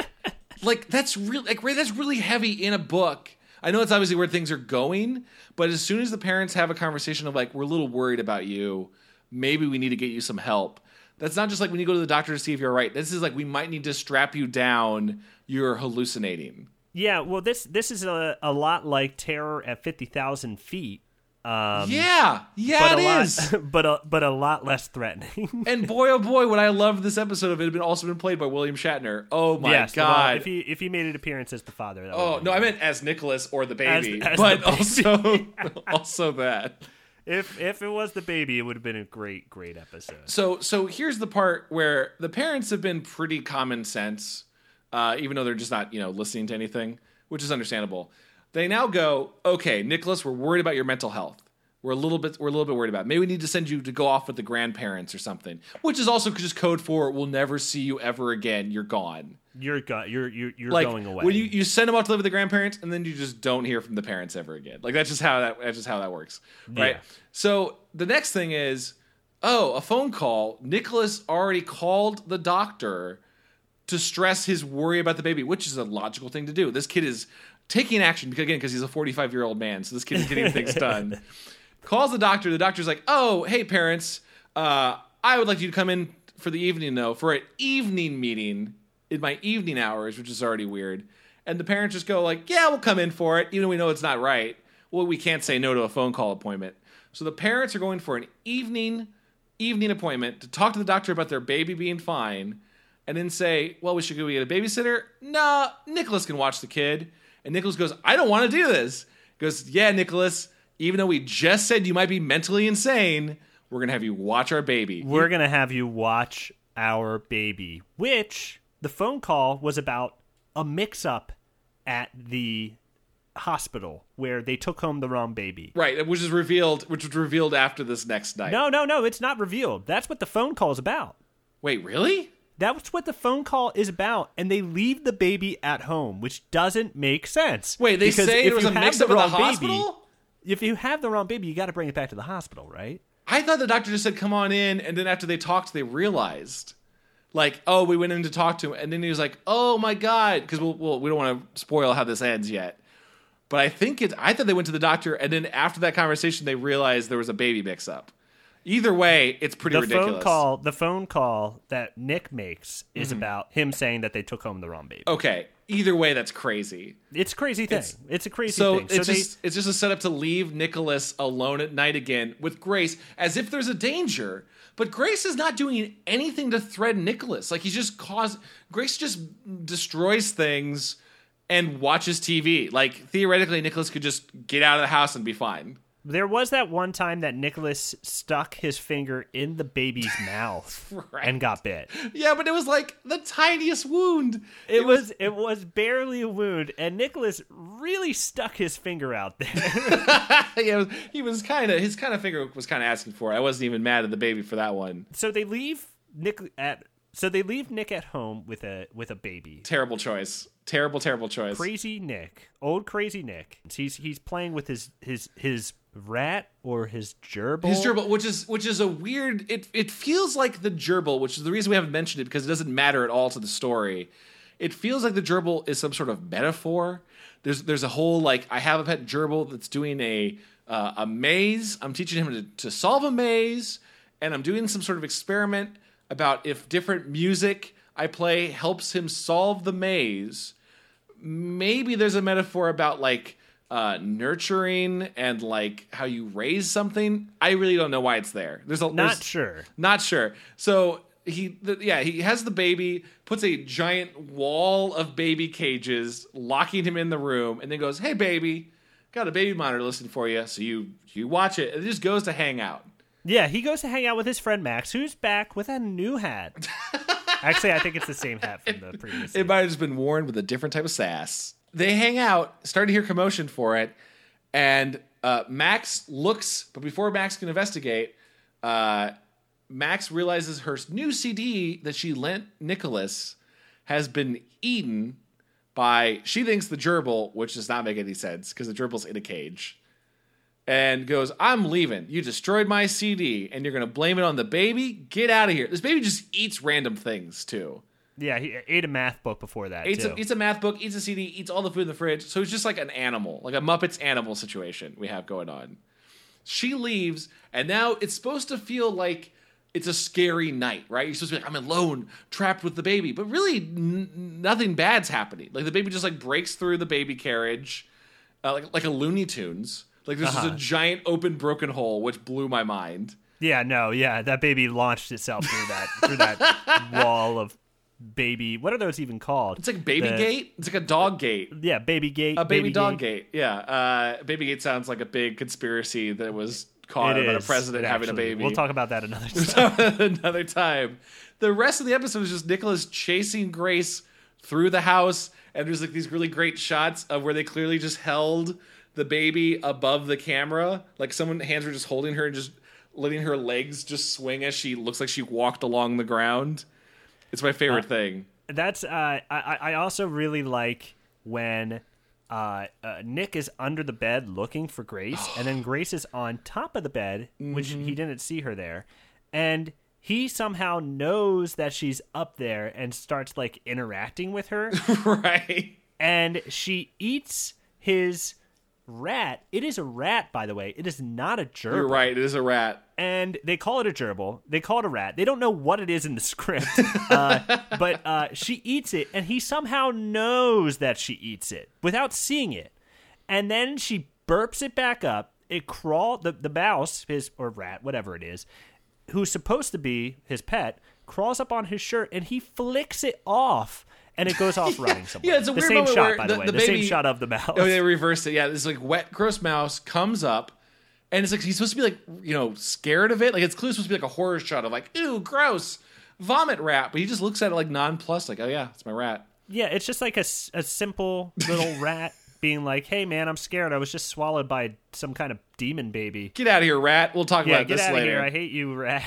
S1: like that's really like that's really heavy in a book. I know it's obviously where things are going, but as soon as the parents have a conversation of like we're a little worried about you, maybe we need to get you some help. That's not just like when you go to the doctor to see if you're right. This is like we might need to strap you down. You're hallucinating.
S2: Yeah, well, this this is a, a lot like Terror at fifty thousand feet. Um,
S1: yeah, yeah,
S2: but
S1: it
S2: a
S1: is.
S2: but a but a lot less threatening.
S1: And boy, oh boy, would I love this episode if it had been also been played by William Shatner. Oh my
S2: yes, well,
S1: god!
S2: if he if he made an appearance as the father, that
S1: oh no, I meant as Nicholas or the baby,
S2: as
S1: but
S2: the baby.
S1: also also that.
S2: if if it was the baby, it would have been a great great episode.
S1: So so here's the part where the parents have been pretty common sense, uh, even though they're just not you know listening to anything, which is understandable. They now go, okay, Nicholas, we're worried about your mental health. We're a little bit we're a little bit worried about. it. Maybe we need to send you to go off with the grandparents or something, which is also just code for we'll never see you ever again. You're gone.
S2: You're gone. you're you're, you're
S1: like
S2: going away.
S1: when you, you send them off to live with the grandparents and then you just don't hear from the parents ever again like that's just how that that's just how that works right
S2: Yeah.
S1: so the next thing is oh a phone call nicholas already called the doctor to stress his worry about the baby which is a logical thing to do this kid is taking action because again because he's a 45 year old man so this kid is getting things done. Calls the doctor. The doctor's like oh hey parents uh, i would like you to come in for the evening though for an evening meeting in my evening hours which is already weird. And the parents just go like yeah we'll come in for it even though we know it's not right. Well we can't say no to a phone call appointment. So the parents are going for an evening evening appointment to talk to the doctor about their baby being fine and then say well we should go get a babysitter. Nah nicholas can watch the kid and nicholas goes i don't want to do this He goes yeah nicholas even though we just said you might be mentally insane we're gonna have you watch our baby
S2: We're gonna have you watch our baby, which the phone call was about a mix-up at the hospital where they took home the wrong baby.
S1: right which is revealed which was revealed after this next night
S2: No, no, no, it's not revealed. That's what the phone call is about.
S1: wait really
S2: That's what the phone call is about, and they leave the baby at home, which doesn't make sense.
S1: wait they
S2: Because
S1: say it was a mix up at the
S2: wrong baby-
S1: hospital
S2: if you have the wrong baby, you got to bring it back to the hospital, right?
S1: I thought the doctor just said, "Come on in," and then after they talked, they realized, like, oh, we went in to talk to him, and then he was like, "Oh my god," because we'll, we'll, we don't want to spoil how this ends yet. But I think it. I thought they went to the doctor, and then after that conversation, they realized there was a baby mix-up, Either way, it's pretty
S2: the
S1: ridiculous.
S2: phone call the phone call that Nick makes is
S1: Mm-hmm.
S2: about him saying that they took home the wrong baby.
S1: Okay. Either way, that's crazy.
S2: It's a crazy thing. It's, a crazy
S1: So
S2: thing.
S1: it's
S2: they,
S1: just it's just a setup to leave Nicholas alone at night again with Grace, as if there's a danger. But Grace is not doing anything to threaten Nicholas. Like he's just cause Grace just destroys things and watches TV. Like theoretically, Nicholas could just get out of the house and be fine.
S2: There was that one time that Nicholas stuck his finger in the baby's mouth
S1: Right.
S2: and got bit.
S1: Yeah, but it was like the tiniest wound.
S2: It was it was barely a wound, and Nicholas really stuck his finger out there.
S1: yeah, he was kind of his kind of finger was kind of asking for it. I wasn't even mad at the baby for that one.
S2: so they leave Nick at so they leave Nick at home with a with a baby.
S1: Terrible choice. Terrible, terrible choice.
S2: Crazy Nick, old crazy Nick. He's he's playing with his his his rat or his gerbil.
S1: His gerbil, which is which is a weird. It it feels like the gerbil, which is the reason we haven't mentioned it because it doesn't matter at all to the story. It feels like the gerbil is some sort of metaphor. There's there's a whole like I have a pet gerbil that's doing a uh, a maze. I'm teaching him to, to solve a maze, and I'm doing some sort of experiment about if different music I play helps him solve the maze maybe there's a metaphor about like uh, nurturing and like how you raise something. I really don't know why it's there. There's a
S2: Not
S1: there's-
S2: sure.
S1: not sure. So he, the, yeah, he has the baby, puts a giant wall of baby cages, locking him in the room, and then goes, "Hey, baby, got a baby monitor listening for you." So you you watch it, and it just goes to hang out.
S2: Yeah, he goes to hang out with his friend Max, who's back with a new hat. Actually, I think it's the same hat from the previous.
S1: It might have just been worn with a different type of sass. They hang out, start to hear commotion for it, and uh, Max looks, but before Max can investigate, uh, Max realizes her new CD that she lent Nicholas has been eaten by, she thinks the gerbil, which does not make any sense because the gerbil's in a cage, and goes, I'm leaving. You destroyed my CD, and you're going to blame it on the baby? Get out of here. This baby just eats random things, too.
S2: Yeah, he ate a math book before that
S1: Eats
S2: too.
S1: a, eats a math book, eats a CD, eats all the food in the fridge. So it's just like an animal, like a Muppets animal situation we have going on. She leaves, and now it's supposed to feel like it's a scary night, right? You're supposed to be like, I'm alone, trapped with the baby. But really, n- nothing bad's happening. Like the baby just like breaks through the baby carriage, uh, like, like a Looney Tunes. Like this
S2: Uh-huh.
S1: a giant open broken hole, which blew my mind.
S2: yeah, no, yeah, that baby launched itself through that through that wall of baby. What are those even called?
S1: It's like baby
S2: The-
S1: gate. It's like a dog gate.
S2: Yeah, baby gate.
S1: A baby, dog gate. Yeah. Uh, baby gate sounds like a big conspiracy that was caught
S2: It
S1: about
S2: is,
S1: a president having a baby.
S2: We'll talk about that another time.
S1: another time. The rest of the episode is just Nicholas chasing Grace through the house, and there's like these really great shots of where they clearly just held the baby above the camera, like someone hands were just holding her and just letting her legs just swing as she looks like she walked along the ground. It's my favorite thing.
S2: That's uh, I I also really like when uh, uh, Nick is under the bed looking for Grace, and then Grace is on top of the bed, which
S1: Mm-hmm.
S2: he didn't see her there, and he somehow knows that she's up there and starts like interacting with her,
S1: right.
S2: and she eats his rat. It is a rat, by the way. It is not a gerbil.
S1: You're right. It is a rat.
S2: And they call it a gerbil. They call it a rat. They don't know what it is in the script, uh, but uh, she eats it, and he somehow knows that she eats it without seeing it, and then she burps it back up. It crawl the the mouse, his or rat, whatever it is, who's supposed to be his pet, crawls up on his shirt, and he flicks it off. And it goes off running somewhere.
S1: Yeah, it's a
S2: the
S1: weird
S2: same
S1: moment
S2: shot, by the,
S1: the-
S2: way.
S1: the
S2: The, same shot of the mouse.
S1: Oh, they reversed it. Yeah, this like wet, gross mouse comes up, and it's like he's supposed to be like you know scared of it. Like it's clearly supposed to be like a horror shot of like ew, gross, vomit rat. But he just looks at it like nonplussed, like oh yeah, it's my rat.
S2: Yeah, it's just like a, a simple little rat being like, "Hey, man, I'm scared. I was just swallowed by some kind of demon baby."
S1: Get out of here, rat. We'll talk
S2: Yeah,
S1: about
S2: get
S1: this
S2: out of
S1: later.
S2: here. I hate you, rat.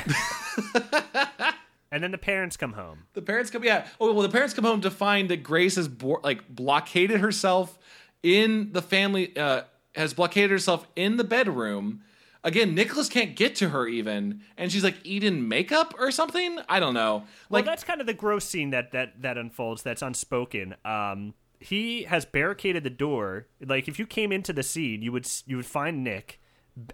S2: and then the parents come home.
S1: The parents come. Yeah. Oh well, the parents come home to find that Grace has bo- like blockaded herself in the family. Uh, has blockaded herself in the bedroom. Again, Nicholas can't get to her even, and she's like eating makeup or something. I don't know.
S2: Well,
S1: Like
S2: that's kind of the gross scene that that that unfolds. That's unspoken. Um, he has barricaded the door. Like if you came into the scene, you would you would find Nick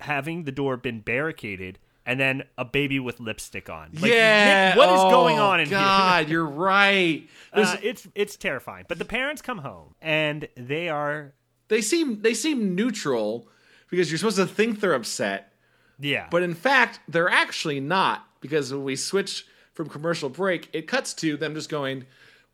S2: having the door been barricaded and then a baby with lipstick on. Like,
S1: yeah.
S2: Nick, what is
S1: Oh,
S2: going on in here?
S1: God, you're right.
S2: Uh, it's it's terrifying. But the parents come home and they are
S1: they seem they seem neutral because you're supposed to think they're upset,
S2: yeah.
S1: but in fact they're actually not because when we switch from commercial break, it cuts to them just going,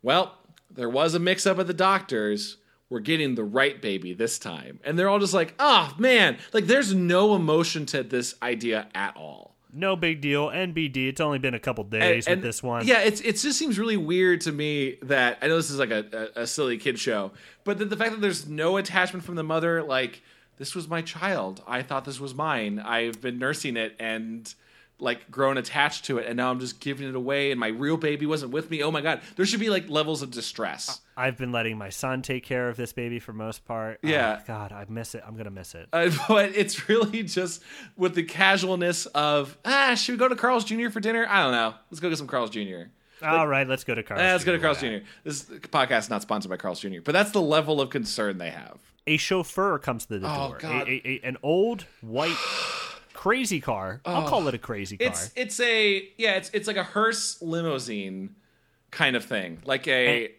S1: "Well, there was a mix up at the doctor's. We're getting the right baby this time." And they're all just like, "Oh, man." Like there's no emotion to this idea at all.
S2: No big deal. NBD. It's only been a couple days
S1: And-
S2: with this one.
S1: Yeah, it's it just seems really weird to me that I know this is like a, a, a silly kid show, but the, the fact that there's no attachment from the mother, like this was my child. I thought this was mine. I've been nursing it and like grown attached to it, and now I'm just giving it away, and my real baby wasn't with me. Oh my god, there should be like levels of distress.
S2: I've been letting my son take care of this baby for most part. Oh,
S1: Yeah.
S2: God, I miss it. I'm gonna miss it.
S1: Uh, but it's really just with the casualness of ah, should we go to Carl's Jr. for dinner? I don't know. Let's go get some Carl's Jr.
S2: All right, let's go to Carl's.
S1: Eh, let's go to
S2: Jr.
S1: Carl's Jr. This podcast is not sponsored by Carl's Jr., but that's the level of concern they have.
S2: A chauffeur comes to the
S1: Oh,
S2: door.
S1: God.
S2: A, a, a, an old white crazy car. I'll call it a crazy car.
S1: It's it's a yeah, it's it's like a hearse limousine kind of thing, like a
S2: And-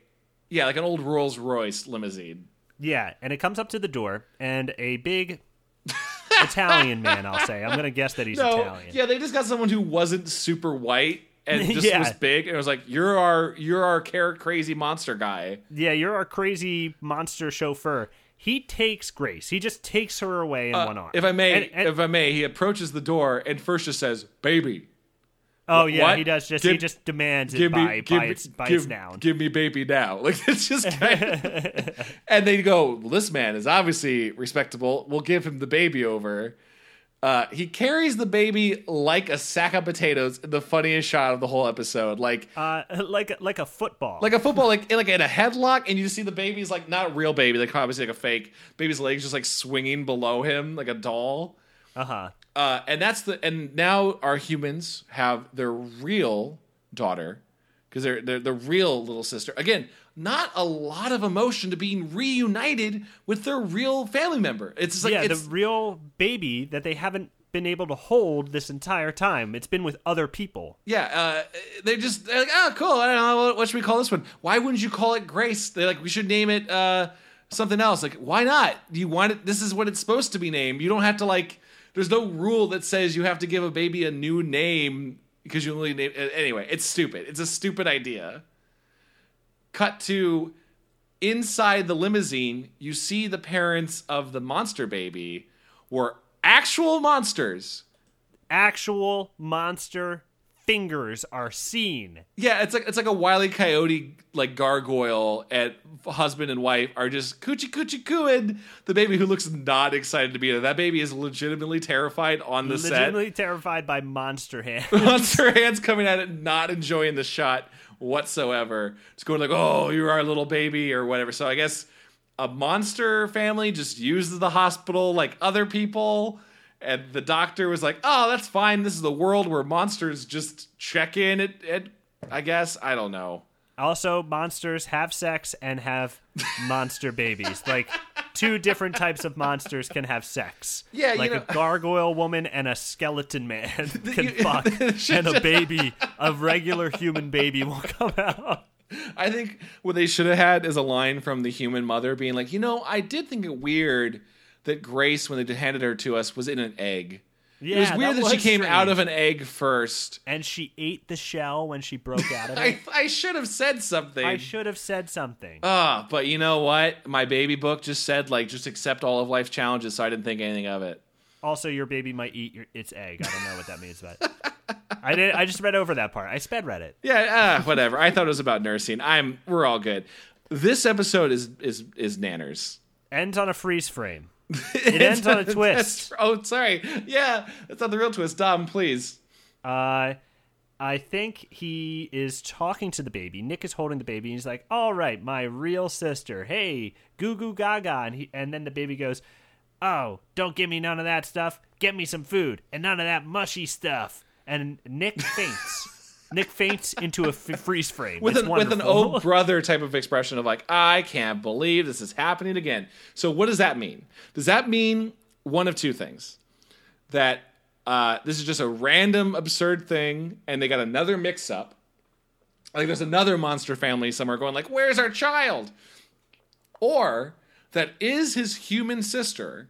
S1: yeah, like an old Rolls Royce limousine.
S2: Yeah, and it comes up to the door, and a big Italian man. I'll say. I'm gonna guess that he's
S1: No,
S2: Italian.
S1: yeah, they just got someone who wasn't super white and just
S2: Yeah.
S1: was big, and it was like, "You're our you're our car- crazy monster guy."
S2: Yeah, you're our crazy monster chauffeur. He takes Grace. He just takes her away in one arm.
S1: Uh, If I may,
S2: And- and-
S1: if I may, he approaches the door and first just says, "Baby."
S2: oh yeah,
S1: what?
S2: he does. Just he just demands
S1: give
S2: by
S1: me,
S2: by
S1: give me,
S2: its by
S1: give,
S2: its noun.
S1: give me baby now. Like it's just, kind of, and they go, well, this man is obviously respectable. We'll give him the baby over. Uh, he carries the baby like a sack of potatoes in the funniest shot of the whole episode, like
S2: uh, like a- like a football.
S1: like a football, like in, like in a headlock, and you just see the baby's like not a real baby, like obviously like a fake baby's legs just like swinging below him like a doll.
S2: uh huh.
S1: Uh, and that's the and now our humans have their real daughter because they're, they're the real little sister. Again, not a lot of emotion to being reunited with their real family member. It's like
S2: yeah,
S1: it's,
S2: the real baby that they haven't been able to hold this entire time. It's been with other people.
S1: yeah. Uh, they're just they're like, oh, cool. I don't know what, should we call this one. Why wouldn't you call it Grace? They're like, we should name it uh, something else. Like, why not? You want it? This is what it's supposed to be named. You don't have to like. There's no rule that says you have to give a baby a new name because you only name. Anyway, it's stupid. It's a stupid idea. Cut to inside the limousine. You see the parents of the monster baby were actual monsters.
S2: Actual monster fingers are seen.
S1: Yeah, it's like it's like a wily coyote like gargoyle and husband and wife are just coochie coochie cooing the baby who looks not excited to be there. That baby is legitimately terrified on the set.
S2: Legitimately terrified by monster hands.
S1: Monster hands coming at it, not enjoying the shot whatsoever. Just going like, "Oh, you're our little baby" or whatever. So I guess a monster family just uses the hospital like other people. And the doctor was like, "Oh, that's fine. This is the world where monsters just check in at, at I guess I don't know."
S2: Also, monsters have sex and have monster babies. Like two different types of monsters can have sex.
S1: Yeah, you
S2: like
S1: know-
S2: a gargoyle woman and a skeleton man can
S1: you-
S2: fuck, and a baby, a regular human baby, will come out.
S1: I think what they should have had is a line from the human mother being like, you know, I did think it weird that Grace, when they handed her to us, was in an egg.
S2: Yeah,
S1: it was weird that, she
S2: was
S1: came out of an egg first.
S2: and she ate the shell when she broke out of it.
S1: I, I should have said something.
S2: I should have said something.
S1: Ah, but you know what? My baby book just said like just accept all of life's challenges, so I didn't think anything of it.
S2: Also, your baby might eat your, its egg. I don't know what that means, but I did. I just read over that part. I sped read it.
S1: Yeah, ah, whatever. I thought it was about nursing. I'm we're all good. This episode is is is nanners.
S2: Ends on a freeze frame. It ends on a twist.
S1: Oh, sorry. Yeah, that's not the real twist. Dom, please.
S2: Uh, I think he is talking to the baby. Nick is holding the baby. And he's like, "All right, my real sister. Hey, goo goo gaga." And he, and then the baby goes, "Oh, don't give me none of that stuff. Get me some food and none of that mushy stuff." And Nick faints. Nick faints into a f- freeze frame
S1: with
S2: It's
S1: an with an old brother type of expression of like I can't believe this is happening again. So what does that mean? Does that mean one of two things? That uh, this is just a random absurd thing, and they got another mix up. Like there's another monster family somewhere going like, "Where's our child?" Or that is his human sister,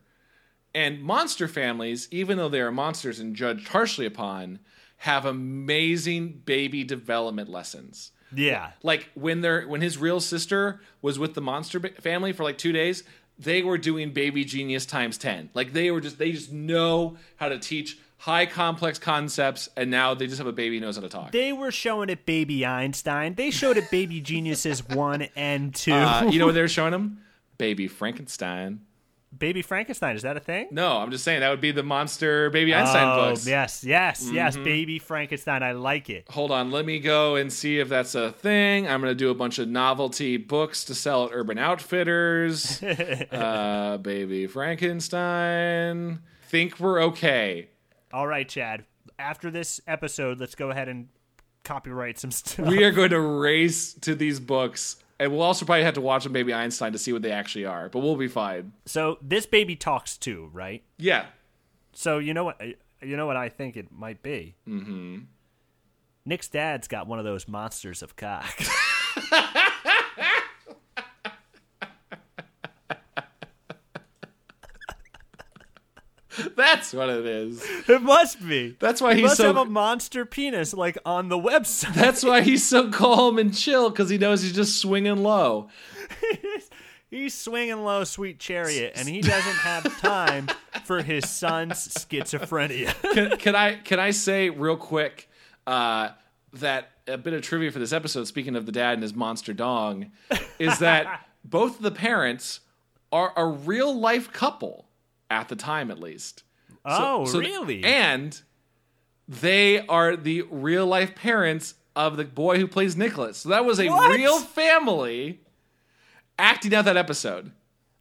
S1: and monster families, even though they are monsters and judged harshly upon, have amazing baby development lessons.
S2: Yeah.
S1: Like when they're when his real sister was with the monster family for like two days, they were doing baby genius times ten. Like they were just they just know how to teach high complex concepts, and now they just have a baby who knows how to talk.
S2: They were showing it Baby Einstein. They showed it Baby Geniuses 1 and 2.
S1: Uh, you know what they were showing him? Baby Frankenstein.
S2: Baby Frankenstein, is that a thing?
S1: No, I'm just saying that would be the monster Baby Einstein
S2: oh,
S1: books.
S2: yes, yes, yes. Baby Frankenstein. I like it.
S1: Hold on, let me go and see if that's a thing. I'm going to do a bunch of novelty books to sell at Urban Outfitters. uh, Baby Frankenstein. Think we're okay.
S2: All right, Chad. After this episode, let's go ahead and copyright some stuff.
S1: We are going to race to these books, and we'll also probably have to watch them Baby Einstein to see what they actually are, but we'll be fine.
S2: So this baby talks too, right?
S1: Yeah.
S2: So you know what? You know what I think it might be. Mm-hmm. Nick's dad's got one of those monsters of cock.
S1: That's what it is.
S2: it must be.
S1: That's why
S2: He
S1: he's
S2: must
S1: so
S2: have a monster penis like on the website.
S1: That's why he's so calm and chill because he knows he's just swinging low.
S2: He's swinging low, sweet chariot, and he doesn't have time for his son's schizophrenia.
S1: Can, can I can I say real quick uh, that a bit of trivia for this episode? Speaking of the dad and his monster dong, is that both the parents are a real life couple at the time, at least. So-
S2: oh,
S1: so-
S2: really?
S1: And they are the real life parents of the boy who plays Nicholas. So that was a
S2: What?
S1: real family acting out that episode.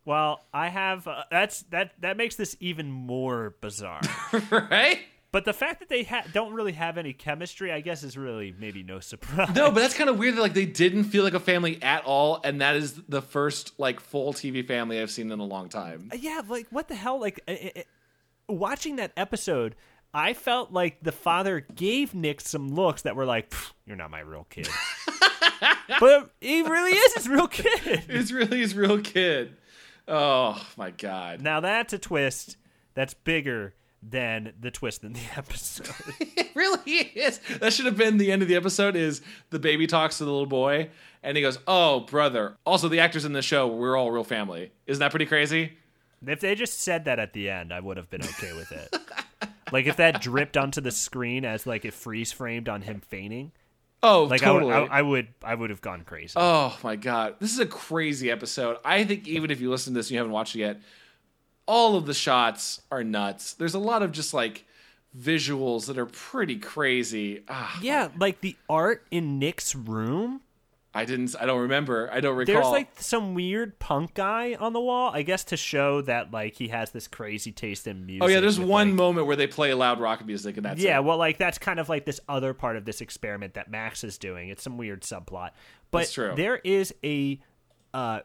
S2: well, I have uh, that's that that makes this even more bizarre.
S1: right?
S2: But the fact that they ha- don't really have any chemistry, I guess, is really maybe no surprise.
S1: No, but that's kind of weird that like they didn't feel like a family at all, and that is the first like full TV family I've seen in a long time.
S2: yeah, like what the hell? Like uh, uh, uh, watching that episode, I felt like the father gave Nick some looks that were like, "You're not my real kid," but he really is his real kid.
S1: It's really his real kid. Oh my god.
S2: Now that's a twist that's bigger than the twist in the episode.
S1: It really is. That should have been the end of the episode is the baby talks to the little boy and he goes, "Oh, brother." Also, the actors in the show, we're all real family. Isn't that pretty crazy?
S2: if they just said that at the end, I would have been okay with it. like if that dripped onto the screen as like it freeze framed on him fainting,
S1: Oh,
S2: like
S1: totally.
S2: I, would, I, I would I would have gone crazy.
S1: Oh my god, this is a crazy episode. I think even if you listen to this and you haven't watched it yet, all of the shots are nuts. There's a lot of just like visuals that are pretty crazy. Ah,
S2: yeah, like the art in Nick's room.
S1: I didn't. I don't remember. I don't recall.
S2: There's like some weird punk guy on the wall, I guess to show that like he has this crazy taste in music.
S1: oh yeah, there's
S2: with,
S1: one
S2: like-
S1: moment where they play loud rock music, and that's
S2: yeah,
S1: it.
S2: well, like that's kind of like this other part of this experiment that Max is doing. It's some weird subplot, but there is a uh,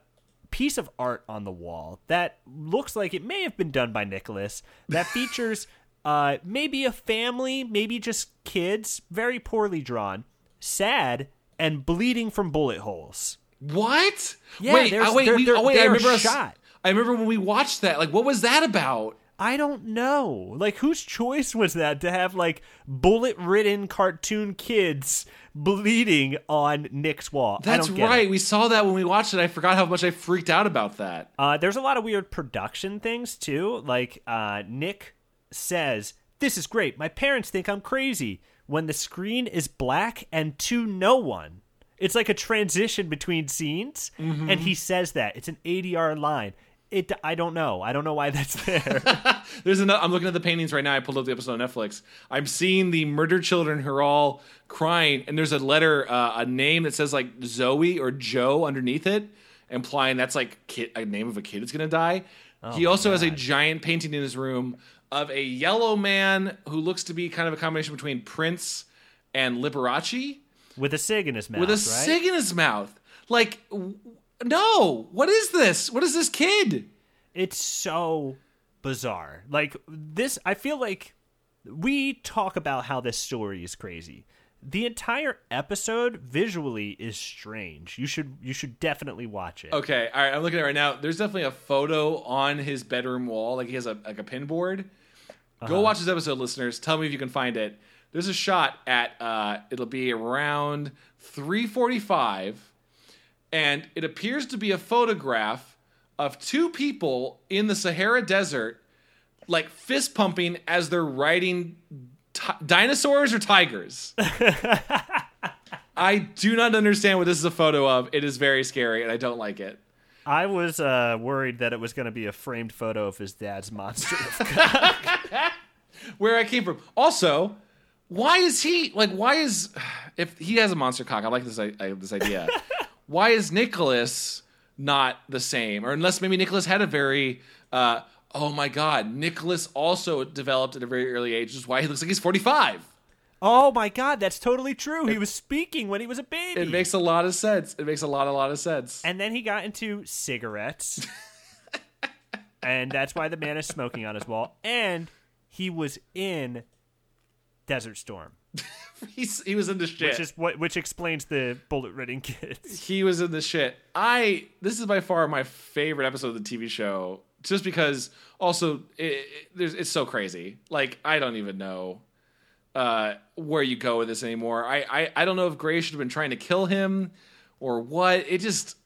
S2: piece of art on the wall that looks like it may have been done by Nicholas. That features uh, maybe a family, maybe just kids, very poorly drawn, sad, and bleeding from bullet holes.
S1: What?
S2: Yeah,
S1: wait, uh, wait,
S2: they're-
S1: we,
S2: they're-
S1: oh, wait. I remember us-
S2: shot.
S1: I remember when we watched that. Like, what was that about?
S2: I don't know. Like, whose choice was that to have like bullet ridden cartoon kids bleeding on Nick's wall? I
S1: That's
S2: don't get
S1: right.
S2: it.
S1: We saw that when we watched it. I forgot how much I freaked out about that.
S2: Uh, there's a lot of weird production things too. Like uh, Nick says, "This is great. My parents think I'm crazy." When the screen is black and to no one, it's like a transition between scenes,
S1: Mm-hmm.
S2: and he says that it's an ADR line. It. I don't know. I don't know why that's there.
S1: There's another. I'm looking at the paintings right now. I pulled up the episode on Netflix. I'm seeing the murdered children who are all crying, and there's a letter, uh, a name that says like Zoe or Joe underneath it, implying that's like kid, a name of a kid that's gonna die. he also has a giant painting in his room of a yellow man who looks to be kind of a combination between Prince and Liberace
S2: with a cig in his mouth,
S1: with a
S2: right?
S1: cig in his mouth. Like, no, what is this? What is this kid?
S2: It's so bizarre. Like this, I feel like we talk about how this story is crazy. The entire episode visually is strange. You should you should definitely watch it.
S1: Okay, all right. I'm looking at it right now. There's definitely a photo on his bedroom wall. Like he has a like a pin board. Go watch this episode, listeners. Tell me if you can find it. There's a shot at uh, it'll be around 3:45, and it appears to be a photograph of two people in the Sahara Desert, like fist pumping as they're riding ti dinosaurs or tigers. I do not understand what this is a photo of. It is very scary, and I don't like it.
S2: I was uh, worried that it was going to be a framed photo of his dad's monster.
S1: where I came from. Also, why is he like? Why is if he has a monster cock? I like this. I, I this idea. why is Nicholas not the same? Or unless maybe Nicholas had a very. Uh, oh my God, Nicholas also developed at a very early age. Which is why he looks like he's forty five.
S2: oh my god, that's totally true. He was speaking when he was a baby.
S1: It makes a lot of sense. It makes a lot, a lot of sense.
S2: and then he got into cigarettes. and that's why the man is smoking on his wall. And he was in Desert Storm,
S1: He's, he was in the shit.
S2: which is what which explains the bullet ridden kids.
S1: he was in the shit. I this is by far my favorite episode of the TV show, just because also it, it, there's it's so crazy. Like I don't even know uh, where you go with this anymore. I, I I don't know if Grace should have been trying to kill him or what. It just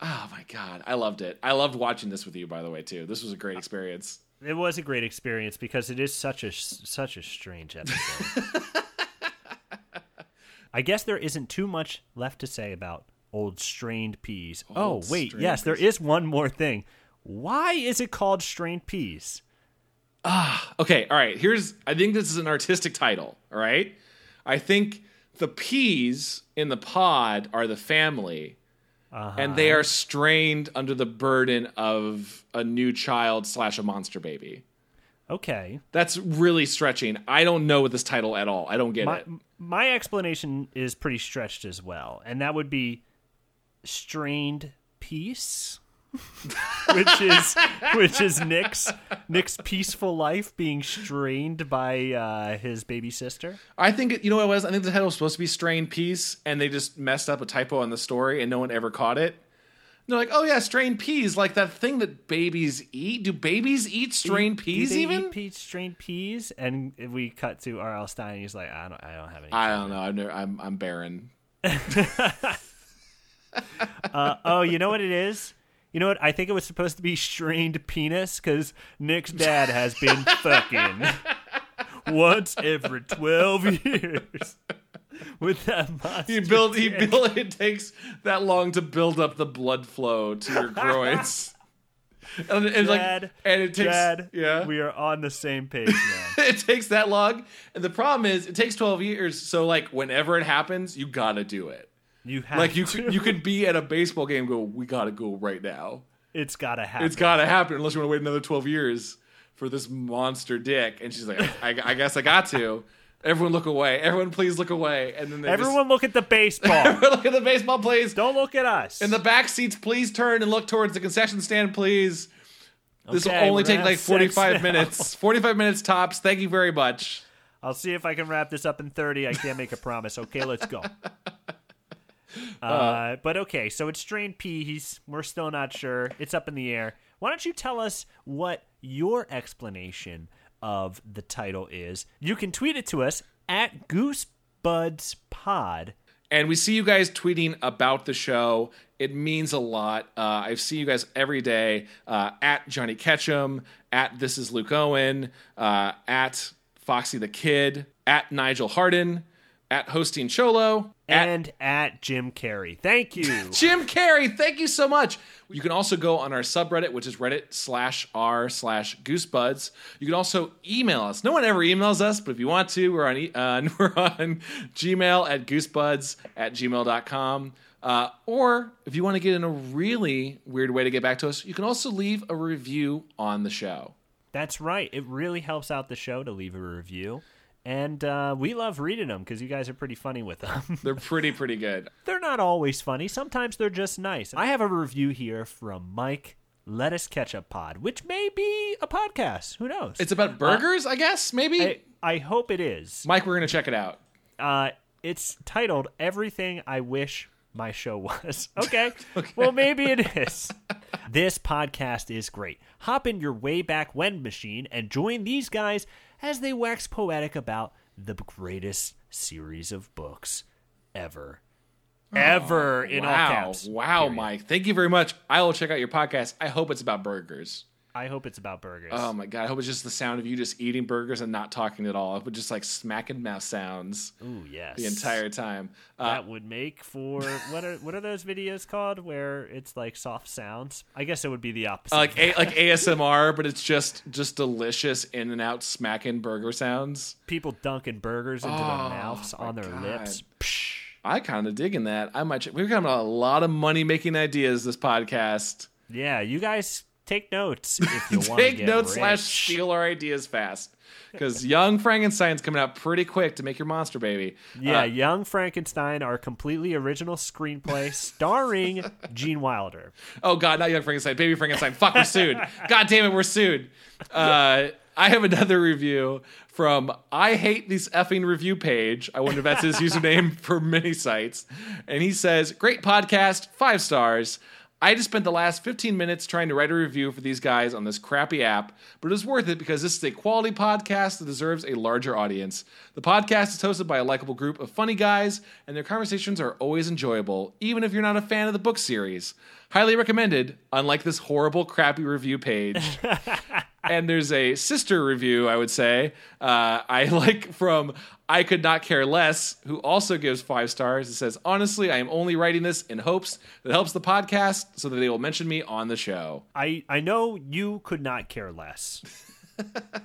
S1: oh my god, I loved it. I loved watching this with you. By the way, too. This was a great experience.
S2: It was a great experience because it is such a such a strange episode. I guess there isn't too much left to say about old strained peas. oh wait, yes, there is one more thing. Why is it called strained peas?
S1: Ah, okay, all right. Here's I think this is an artistic title, all right? I think the peas in the pod are the family and they are strained under the burden of a new child slash a monster baby.
S2: Okay.
S1: That's really stretching. I don't know with this title at all. I don't get
S2: My
S1: it.
S2: my explanation is pretty stretched as well, and that would be strained peace, which is which is Nick's Nick's peaceful life being strained by uh, his baby sister.
S1: I think you know what it was. I think the title was supposed to be strained Peace," and they just messed up a typo on the story, and no one ever caught it. And they're like, "Oh yeah, strained peas, like that thing that babies eat. Do babies eat strained
S2: Do
S1: peas
S2: they
S1: even?
S2: eat peas, strained peas? And we cut to R.L. Stine. He's like, I don't, I don't have any.
S1: I don't know. I've never, I'm I'm barren.
S2: Uh, oh, you know what it is? You know what? I think it was supposed to be strained penis because Nick's dad has been fucking once every twelve years with that monster.
S1: He build he
S2: dick.
S1: build it takes that long to build up the blood flow to your groins. and, and like and it takes
S2: Dad,
S1: yeah.
S2: we are on the same page now.
S1: it takes that long. And the problem is it takes 12 years, so like whenever it happens, you got to do it.
S2: You have
S1: Like you
S2: to.
S1: you could be at a baseball game and go, "We got to go right now."
S2: It's gotta happen.
S1: It's got to happen unless you want to wait another 12 years for this monster dick. And she's like, "I, I guess I got to." Everyone look away. Everyone please look away. And then they
S2: Everyone look at the baseball.
S1: just, look at the baseball please.
S2: Don't look at us.
S1: In the back seats, please turn and look towards the concession stand, please. This will only take like 45 minutes. 45 minutes tops. Thank you very much.
S2: I'll see if I can wrap this up in 30. I can't make a promise. Okay, let's go. Uh, but okay, so it's strained P. He's we're still not sure. It's up in the air. Why don't you tell us what your explanation of the title is? You can tweet it to us at GoosebudsPod.
S1: And we see you guys tweeting about the show. It means a lot. Uh, I see you guys every day uh, at Johnny Ketchum, at This Is Luke Owen, uh, at Foxy the Kid, at Nigel Harden, at Hosting Cholo,
S2: And at Jim Carrey. Thank you.
S1: Jim Carrey, thank you so much. You can also go on our subreddit, which is reddit slash r slash goosebuds. You can also email us. No one ever emails us, but if you want to, we're on e- uh, we're on Gmail at goosebuds at gmail.com. Uh, or if you want to get in a really weird way to get back to us, you can also leave a review on the show.
S2: That's right. It really helps out the show to leave a review. And uh, we love reading them because you guys are pretty funny with them.
S1: They're pretty, pretty good.
S2: they're not always funny. Sometimes they're just nice. I have a review here from Mike Lettuce Ketchup Pod, which may be a podcast. Who knows?
S1: It's about burgers, I guess, maybe?
S2: Hey, I hope it is.
S1: Mike, we're gonna check it out.
S2: Uh, it's titled "Everything I Wish My Show Was." Okay, well maybe it is. this podcast is great. Hop in your way back when machine and join these guys as they wax poetic about the greatest series of books ever. Oh, ever in all
S1: wow,
S2: caps.
S1: wow,
S2: period.
S1: Mike. Thank you very much. I will check out your podcast. I hope it's about burgers.
S2: I hope it's about burgers.
S1: Oh my god! I hope it's just the sound of you just eating burgers and not talking at all. But just like smacking mouth sounds
S2: Ooh, yes.
S1: the entire time. Uh,
S2: that would make for what are what are those videos called where it's like soft sounds? I guess it would be the opposite.
S1: like a, like ASMR, but it's just just delicious in and out smacking burger sounds.
S2: people dunking burgers into
S1: Oh,
S2: their mouths on their
S1: God.
S2: lips. Psh.
S1: I kind of digging that. I might. We're having a lot of money making ideas this podcast.
S2: Yeah, you guys take notes if you want to
S1: Take
S2: get
S1: notes
S2: rich.
S1: slash steal our ideas fast. Because Young Frankenstein's coming out pretty quick to make your monster baby.
S2: Yeah,
S1: Uh,
S2: Young Frankenstein, our completely original screenplay starring Gene Wilder.
S1: oh God, not Young Frankenstein, Baby Frankenstein. Fuck, we're sued. God damn it, we're sued. Uh, I have another review from I hate this effing review page. I wonder if that's his username for many sites. And he says, "Great podcast, five stars." I just spent the last 15 minutes trying to write a review for these guys on this crappy app, but it was worth it because this is a quality podcast that deserves a larger audience. The podcast is hosted by a likable group of funny guys, and their conversations are always enjoyable, even if you're not a fan of the book series. Highly recommended, unlike this horrible, crappy review page. and there's a sister review, I would say. Uh, I like from I Could Not Care Less, who also gives five stars. It says, Honestly, I am only writing this in hopes that it helps the podcast so that they will mention me on the show.
S2: I I know you could not care less,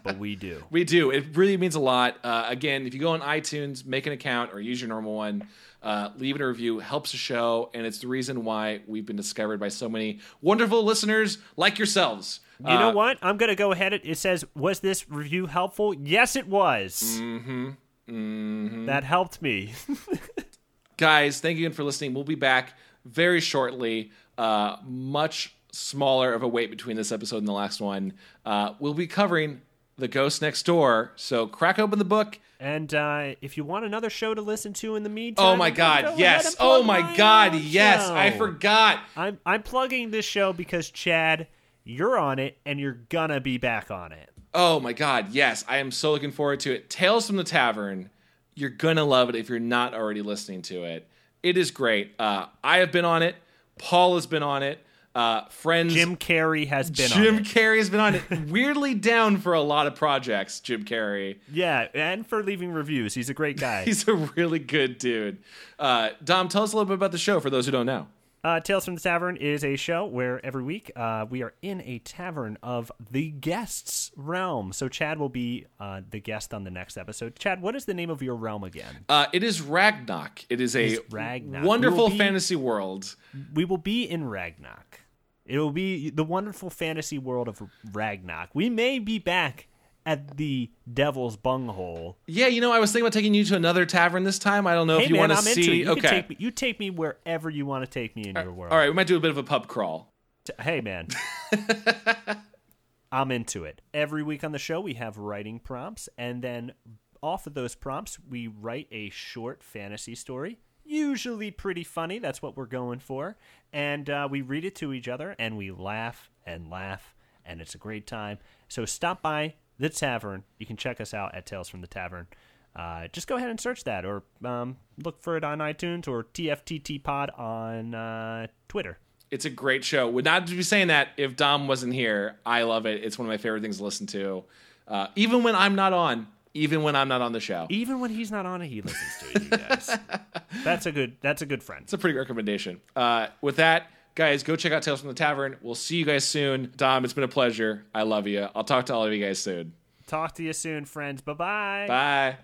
S2: but we do.
S1: We do. It really means a lot. Uh, again, if you go on iTunes, make an account, or use your normal one, uh, leave it a review, helps the show, and it's the reason why we've been discovered by so many wonderful listeners like yourselves.
S2: You know
S1: Uh,
S2: what? I'm gonna go ahead. It says, "Was this review helpful?" Yes, it was. Mm-hmm. Mm-hmm. That helped me.
S1: guys thank you again for listening we'll be back very shortly uh, much smaller of a wait between this episode and the last one uh, we'll be covering the ghost next door so crack open the book
S2: And uh, if you want another show to listen to in the meantime,
S1: oh my god
S2: ahead
S1: yes oh
S2: plug
S1: my god yes. I forgot.
S2: I'm I'm plugging this show because Chad, you're on it, and you're gonna be back on it.
S1: oh my god yes. I am so looking forward to it. Tales from the tavern you're gonna love it if you're not already listening to it. It is great. Uh, i have been on it. Paul has been on it uh, friends
S2: Jim Carrey has been
S1: Jim
S2: on it.
S1: Carrey has been on it. Weirdly down for a lot of projects, Jim Carrey.
S2: Yeah, and for leaving reviews, he's a great guy.
S1: He's a really good dude. Uh, Dom, tell us a little bit about the show for those who don't know.
S2: Uh, Tales from the Tavern is a show where every week uh, we are in a tavern of the guest's realm. So Chad will be uh, the guest on the next episode. Chad, what is the name of your realm again?
S1: Uh, it is Ragnarok. It is a
S2: Is Ragnarok.
S1: Wonderful
S2: be-
S1: fantasy world.
S2: We will be in Ragnarok. It will be the wonderful fantasy world of Ragnarok. We may be back at the Devil's Bunghole.
S1: Yeah, you know, I was thinking about taking you to another tavern this time. I don't know
S2: Hey
S1: if you want to see.
S2: You
S1: okay.
S2: take me. You take me wherever you want to take me in your world.
S1: All right, we might do a bit of a pub crawl.
S2: Hey, man. I'm into it. Every week on the show, we have writing prompts, and then off of those prompts, we write a short fantasy story. Usually pretty funny. That's what we're going for. And uh, we read it to each other, and we laugh and laugh, and it's a great time. So stop by the tavern. You can check us out at Tales from the Tavern. Uh, just go ahead and search that, or um, look for it on iTunes or TFTT Pod on uh, Twitter.
S1: It's a great show. Would not be saying that if Dom wasn't here. I love it. It's one of my favorite things to listen to. Uh, even when I'm not on, even when I'm not on the show.
S2: even when he's not on it, he listens to it. You guys, that's a good. That's a good friend.
S1: It's a pretty good recommendation. Uh, with that, guys, go check out Tales from the Tavern. We'll see you guys soon. Dom, it's been a pleasure. I love you. I'll talk to all of you guys soon.
S2: Talk to you soon, friends. Bye bye.
S1: Bye.